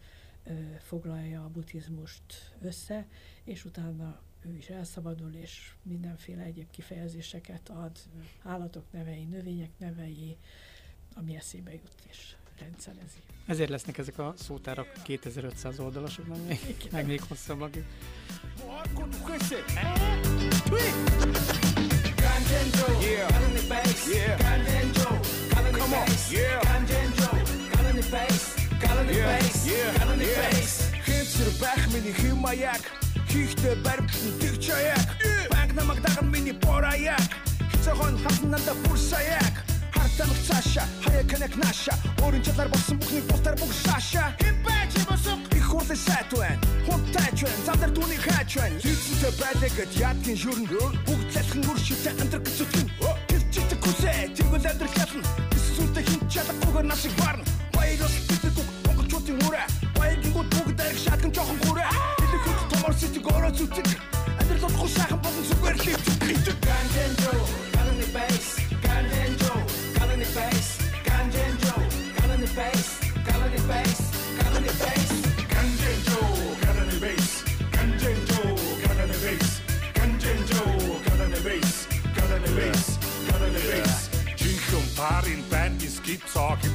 ö, foglalja a buddhizmust össze, és utána ő is elszabadul, és mindenféle egyéb kifejezéseket ad, állatok nevei, növények nevei, ami eszébe jut, és rendszerezi. Ezért lesznek ezek a szótárak 2500 oldalasok, meg még, meg még hosszabbak. Yeah. Yeah. Come on. Yeah. Yeah. Yeah. Хэнцэр байх миний хэм маяг Хийхтэй баримтлан тэгч аяг Банк намайг даган миний бор аяг Хэцэхон хасан надад бүр саяг Замок цааша, хаяг ханаг нааша Өөрийн чадлаар болсон бүхний бусдаар бүх шааша Хэн байж юм босог? Их хурлын сайт байна. Худ тайч байна, замдар түүний хайч байна. Лидсэнтэй байлагэд яадгийн шүрэн Бүгд цалхан үр шитэй амдраг гэцүтгэн Тэр чигтэй хүсээ, тэгвэл амдраг ялна Эсвэлтэй хин чадахгүйгээр насыг барна. Баярос бидэг үг, монголчуудын үрэ Баяргингууд бүгд дарих шаардсан жоохон гүрэ Хэлэх хөт томор сэтиг ороо зүтгэн Амдрал утгуу сайхан болон зүгээр л хэвчэг Ганжэн жоо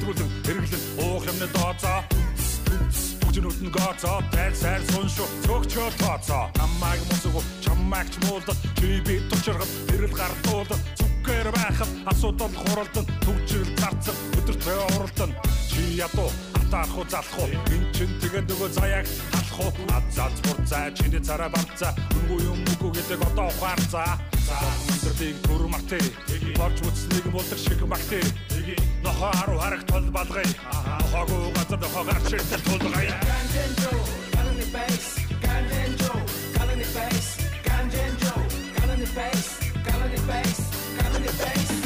хэдрүүлэн хэрэглэн уух юмны дооцоо. Бүгжнүүд нь гоцоо. Байр сайр суншуу цогчоо тооцоо. Намайг мусгуу чамайг ч муулдал чи би тучиргал хэрэл гардуулдал зүгээр байхад асуудал хуралдан төвчрэл зарцсан өдөр төө уралдан чи ядуу хамтаа арах уу залах уу? Энэ чин тэгээ нөгөө заяаг халах уу? Ад залц бурцаа чиний цараа бавцаа үнгүй юм үгүй гэдэг одоо ухаар за өндрлийг төр мартэ. Борч үтснийг болдог шиг мартэ. Нохо 10 хараг тол балгай. Хогоо газар нохо гарч ирсэн тулгай. Ганженжо галны бейс ганженжо галны бейс ганженжо галны бейс галны бейс галны бейс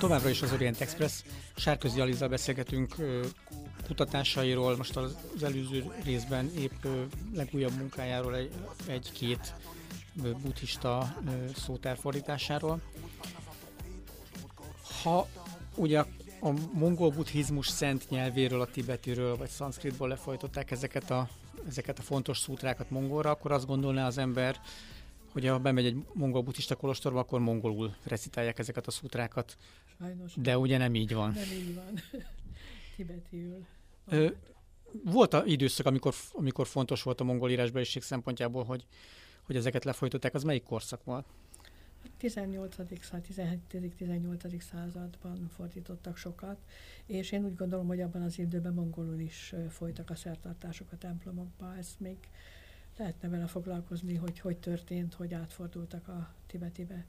továbbra is az Orient Express. Sárközi Alizzal beszélgetünk kutatásairól, most az előző részben épp legújabb munkájáról egy- egy-két buddhista ö, szótár fordításáról. Ha ugye a mongol buddhizmus szent nyelvéről, a tibetiről vagy szanszkritból lefolytották ezeket a, ezeket a fontos szútrákat mongolra, akkor azt gondolná az ember, hogy ha bemegy egy mongol buddhista kolostorba, akkor mongolul recitálják ezeket a szútrákat, Sajnos de ugye nem így van. nem így van. Tibetiül. Ö, volt a időszak, amikor, amikor fontos volt a mongol írásbeliség szempontjából, hogy, hogy ezeket lefolytották, az melyik korszak volt? 18. 17.-18. században fordítottak sokat, és én úgy gondolom, hogy abban az időben mongolul is folytak a szertartások a templomokba. Ezt még lehetne vele foglalkozni, hogy hogy történt, hogy átfordultak a tibetibe.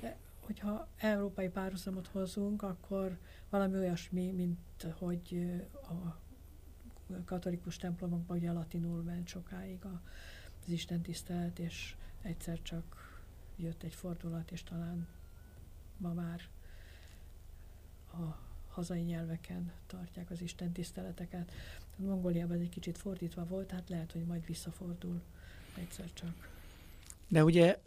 De hogyha európai párhuzamot hozunk, akkor valami olyasmi, mint hogy a katolikus templomokban ugye latinul ment sokáig az Isten tisztelet, és egyszer csak jött egy fordulat, és talán ma már a hazai nyelveken tartják az Isten tiszteleteket. Mongóliában ez egy kicsit fordítva volt, hát lehet, hogy majd visszafordul egyszer csak. De ugye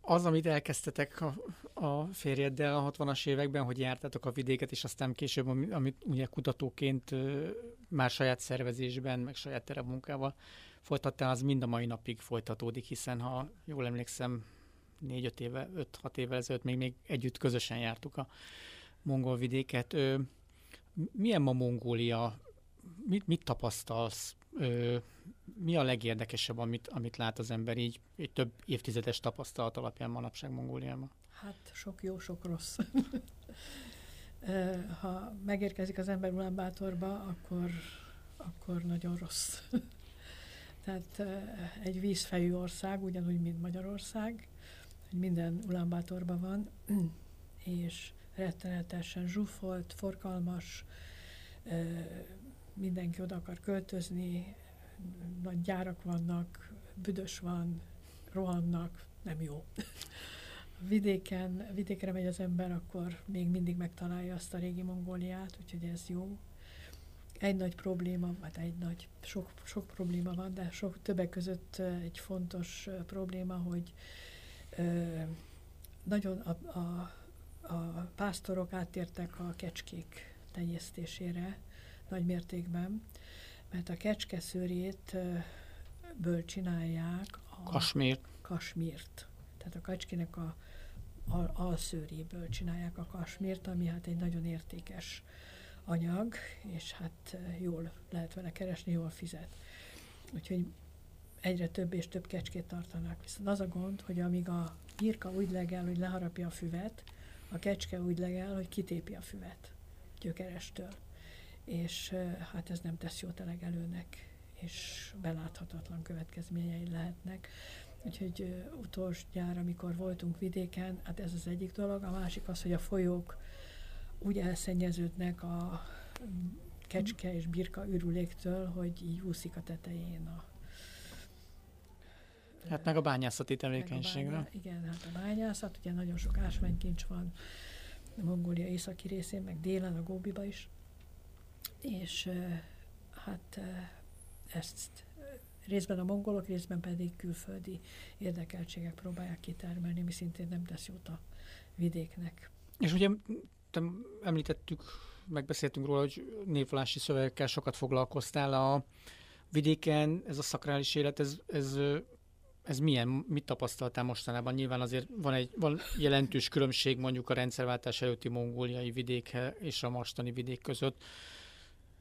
az, amit elkezdtetek a, a férjeddel a 60-as években, hogy jártatok a vidéket, és aztán később, amit ugye kutatóként már saját szervezésben, meg saját terepmunkával folytattál, az mind a mai napig folytatódik, hiszen ha jól emlékszem, négy-öt éve, öt-hat évvel ezelőtt még, még együtt közösen jártuk a mongol vidéket. milyen ma Mongólia? Mit, mit tapasztalsz? Mi a legérdekesebb, amit, amit lát az ember így egy több évtizedes tapasztalat alapján manapság Mongóliában? Hát sok jó, sok rossz. ha megérkezik az ember Ulánbátorba, akkor, akkor nagyon rossz. Tehát egy vízfejű ország, ugyanúgy, mint Magyarország, hogy minden Ulánbátorban van, és rettenetesen zsúfolt, forgalmas, mindenki oda akar költözni, nagy gyárak vannak, büdös van, rohannak, nem jó. Vidéken, vidékre megy az ember, akkor még mindig megtalálja azt a régi Mongóliát, úgyhogy ez jó. Egy nagy probléma, vagy egy nagy, sok, sok probléma van, de sok többek között egy fontos probléma, hogy ö, nagyon a, a, a pásztorok áttértek a kecskék tenyésztésére nagy mértékben, mert a kecske szőrét ből csinálják a kasmírt. kasmírt. Tehát a kecskének a, a alszőréből csinálják a kasmírt, ami hát egy nagyon értékes anyag, és hát jól lehet vele keresni, jól fizet. Úgyhogy egyre több és több kecskét tartanak. Viszont az a gond, hogy amíg a birka úgy legel, hogy leharapja a füvet, a kecske úgy legel, hogy kitépi a füvet gyökerestől és hát ez nem tesz jót a legelőnek, és beláthatatlan következményei lehetnek. Úgyhogy utolsó nyár, amikor voltunk vidéken, hát ez az egyik dolog. A másik az, hogy a folyók úgy elszennyeződnek a kecske és birka ürüléktől, hogy így úszik a tetején a Hát meg a bányászati tevékenységre. Bányá, igen, hát a bányászat, ugye nagyon sok ásványkincs van Mongólia északi részén, meg délen, a Góbiba is és hát ezt részben a mongolok, részben pedig külföldi érdekeltségek próbálják kitermelni, mi szintén nem tesz jót a vidéknek. És ugye te említettük, megbeszéltünk róla, hogy névvolási szövegekkel sokat foglalkoztál a vidéken, ez a szakrális élet, ez, ez, ez milyen, mit tapasztaltál mostanában? Nyilván azért van egy van jelentős különbség mondjuk a rendszerváltás előtti mongóliai vidék és a mostani vidék között.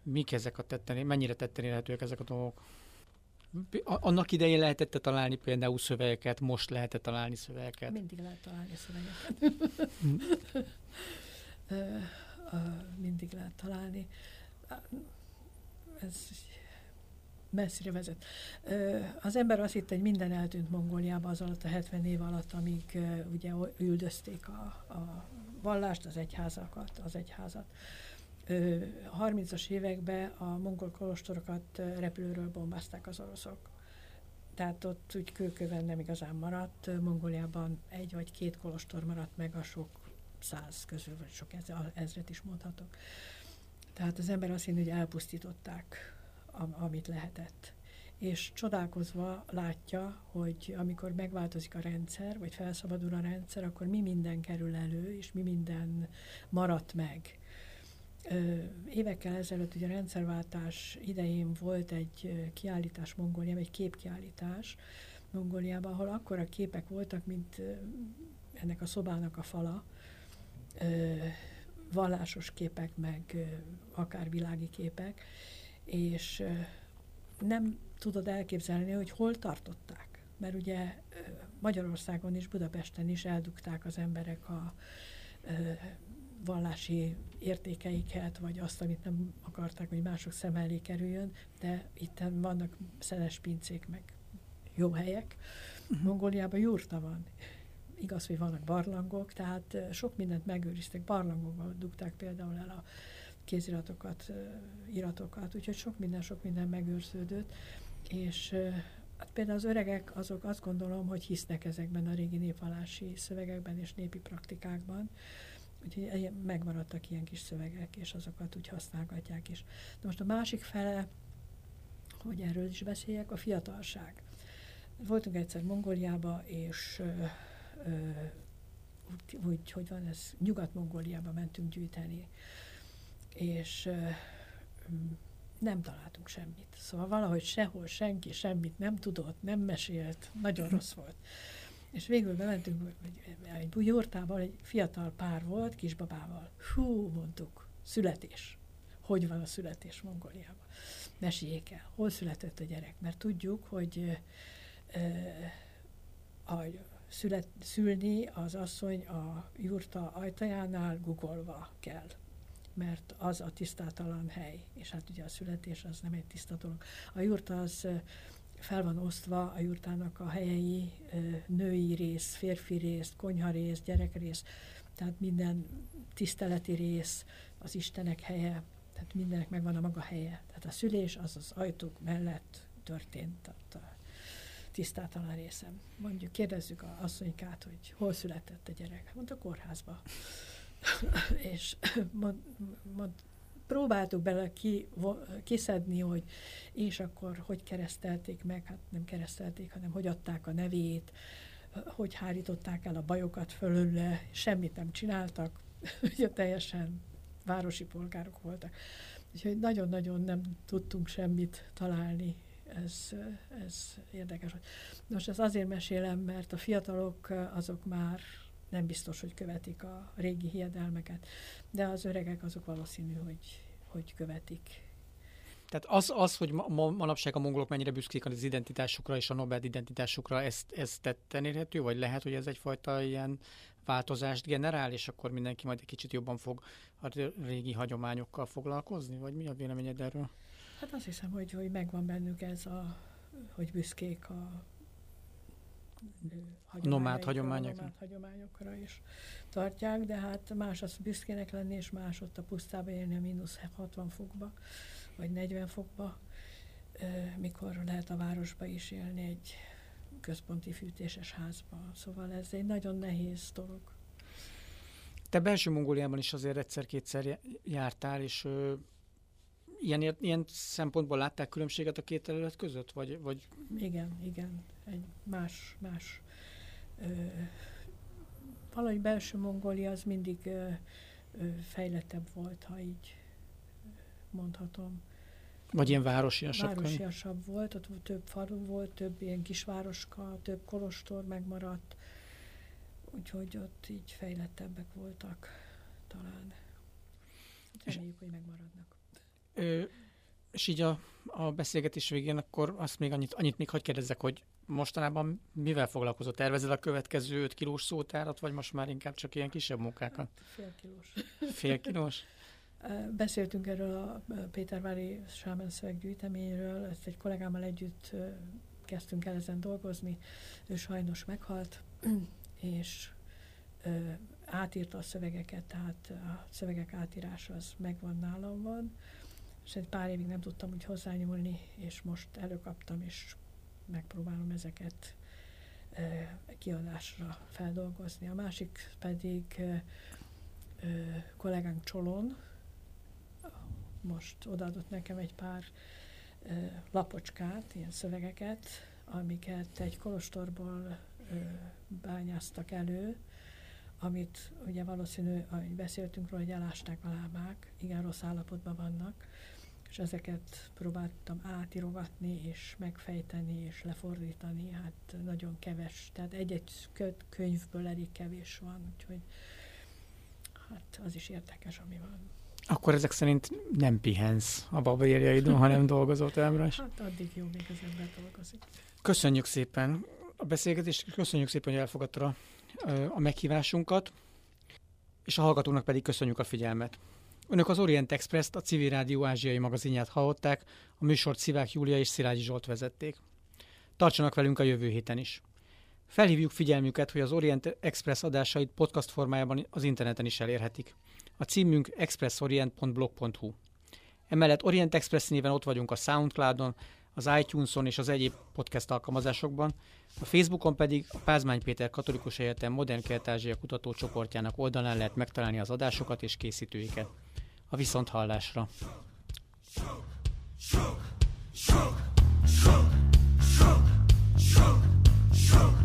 Mik ezek a tetten, mennyire tetten érhetőek ezek a dolgok? Annak idején lehetett találni például szövegeket, most lehetett találni szövegeket? Mindig lehet találni szövegeket. Mindig lehet találni. Ez messzire vezet. Az ember azt hitte, hogy minden eltűnt Mongóliában az alatt a 70 év alatt, amíg ugye üldözték a, a vallást, az egyházakat, az egyházat. 30-as években a mongol kolostorokat repülőről bombázták az oroszok. Tehát ott úgy kőköven nem igazán maradt. Mongóliában egy vagy két kolostor maradt meg a sok száz közül, vagy sok ezret is mondhatok. Tehát az ember azt hinni, hogy elpusztították, amit lehetett. És csodálkozva látja, hogy amikor megváltozik a rendszer, vagy felszabadul a rendszer, akkor mi minden kerül elő, és mi minden maradt meg Évekkel ezelőtt ugye a rendszerváltás idején volt egy kiállítás Mongóliában, egy képkiállítás Mongóliában, ahol a képek voltak, mint ennek a szobának a fala, vallásos képek, meg akár világi képek, és nem tudod elképzelni, hogy hol tartották. Mert ugye Magyarországon is, Budapesten is eldugták az emberek a vallási értékeiket, vagy azt, amit nem akarták, hogy mások szem elé kerüljön, de itt vannak szenes pincék, meg jó helyek. Uh-huh. Mongóliában jurta van. Igaz, hogy vannak barlangok, tehát sok mindent megőriztek. Barlangokban dugták például el a kéziratokat, iratokat, úgyhogy sok minden, sok minden megőrződött, és hát például az öregek, azok azt gondolom, hogy hisznek ezekben a régi népvallási szövegekben és népi praktikákban, úgyhogy megmaradtak ilyen kis szövegek, és azokat úgy használgatják is. De most a másik fele, hogy erről is beszéljek, a fiatalság. Voltunk egyszer Mongóliába, és ö, ö, úgy, úgy, hogy van ez, Nyugat-Mongóliába mentünk gyűjteni és nem találtunk semmit. Szóval valahogy sehol senki semmit nem tudott, nem mesélt, nagyon rossz volt. És végül bementünk egy bujortában, egy fiatal pár volt, kisbabával. Hú, mondtuk, születés. Hogy van a születés Mongóliában? Meséljék el, hol született a gyerek? Mert tudjuk, hogy a szület, szülni az asszony a jurta ajtajánál gugolva kell mert az a tisztátalan hely, és hát ugye a születés az nem egy tiszta dolog. A jurta az fel van osztva a jurtának a helyei, női rész, férfi rész, konyha rész, gyerek rész, tehát minden tiszteleti rész, az Istenek helye, tehát mindenek megvan a maga helye. Tehát a szülés az az ajtók mellett történt, a tisztátalan részem. Mondjuk kérdezzük a asszonykát, hogy hol született a gyerek. Mondta, kórházba. és mond, mond, próbáltuk bele ki, kiszedni, hogy és akkor hogy keresztelték meg, hát nem keresztelték, hanem hogy adták a nevét, hogy hárították el a bajokat fölölle, semmit nem csináltak, ugye teljesen városi polgárok voltak. Úgyhogy nagyon-nagyon nem tudtunk semmit találni, ez, ez érdekes. Most ezt azért mesélem, mert a fiatalok azok már nem biztos, hogy követik a régi hiedelmeket, de az öregek azok valószínű, hogy, hogy követik. Tehát az, az hogy ma, manapság a mongolok mennyire büszkék az identitásukra és a Nobel identitásukra, ezt, ezt tetten érhető, vagy lehet, hogy ez egyfajta ilyen változást generál, és akkor mindenki majd egy kicsit jobban fog a régi hagyományokkal foglalkozni, vagy mi a véleményed erről? Hát azt hiszem, hogy, hogy megvan bennük ez a, hogy büszkék a nomád hagyományokra. Nomád hagyományokra is tartják, de hát más az büszkének lenni, és más ott a pusztába élni a mínusz 60 fokba, vagy 40 fokba, mikor lehet a városba is élni egy központi fűtéses házba. Szóval ez egy nagyon nehéz dolog. Te belső Mongóliában is azért egyszer-kétszer jártál, és ilyen, ilyen szempontból látták különbséget a két terület között? Vagy, vagy... Igen, igen. Egy más, más ö, valahogy belső Mongólia az mindig ö, ö, fejlettebb volt, ha így mondhatom. Vagy ilyen városiasabb? Városiasabb volt, ott több falu volt, több ilyen kisvároska, több kolostor megmaradt, úgyhogy ott így fejlettebbek voltak talán. Reméljük, hogy megmaradnak. Ö, és így a, a beszélgetés végén akkor azt még annyit, annyit még hagy kérdezzek, hogy mostanában mivel foglalkozott? Tervezed a következő 5 kilós szótárat, vagy most már inkább csak ilyen kisebb munkákat? Fél kilós. Fél kilós? Beszéltünk erről a Pétervári Sámen szöveggyűjteményről, ezt egy kollégámmal együtt kezdtünk el ezen dolgozni, ő sajnos meghalt, és átírta a szövegeket, tehát a szövegek átírása az megvan nálam van, és egy pár évig nem tudtam úgy hozzányúlni, és most előkaptam, és megpróbálom ezeket kiadásra feldolgozni. A másik pedig kollégánk Csolon most odaadott nekem egy pár lapocskát, ilyen szövegeket, amiket egy kolostorból bányáztak elő, amit ugye valószínű, ahogy beszéltünk róla, hogy elásták a lábák, igen rossz állapotban vannak, és ezeket próbáltam átirogatni, és megfejteni, és lefordítani, hát nagyon keves, tehát egy-egy könyvből elég kevés van, úgyhogy hát az is érdekes, ami van. Akkor ezek szerint nem pihensz a babérjaidon, hanem dolgozott Emrás? Hát addig jó, még az ember dolgozik. Köszönjük szépen a beszélgetést, köszönjük szépen, hogy elfogadta a meghívásunkat, és a hallgatóknak pedig köszönjük a figyelmet. Önök az Orient Express-t, a Civil Rádió ázsiai magazinját hallották, a műsort Szivák Júlia és Szilágyi Zsolt vezették. Tartsanak velünk a jövő héten is. Felhívjuk figyelmüket, hogy az Orient Express adásait podcast formájában az interneten is elérhetik. A címünk expressorient.blog.hu. Emellett Orient Express néven ott vagyunk a Soundcloudon, az iTunes-on és az egyéb podcast alkalmazásokban, a Facebookon pedig a Pázmány Péter Katolikus Egyetem Modern Kelet-Ázsia kutatócsoportjának oldalán lehet megtalálni az adásokat és készítőiket a viszonthallásra. Stroke, stroke, stroke, stroke, stroke, stroke.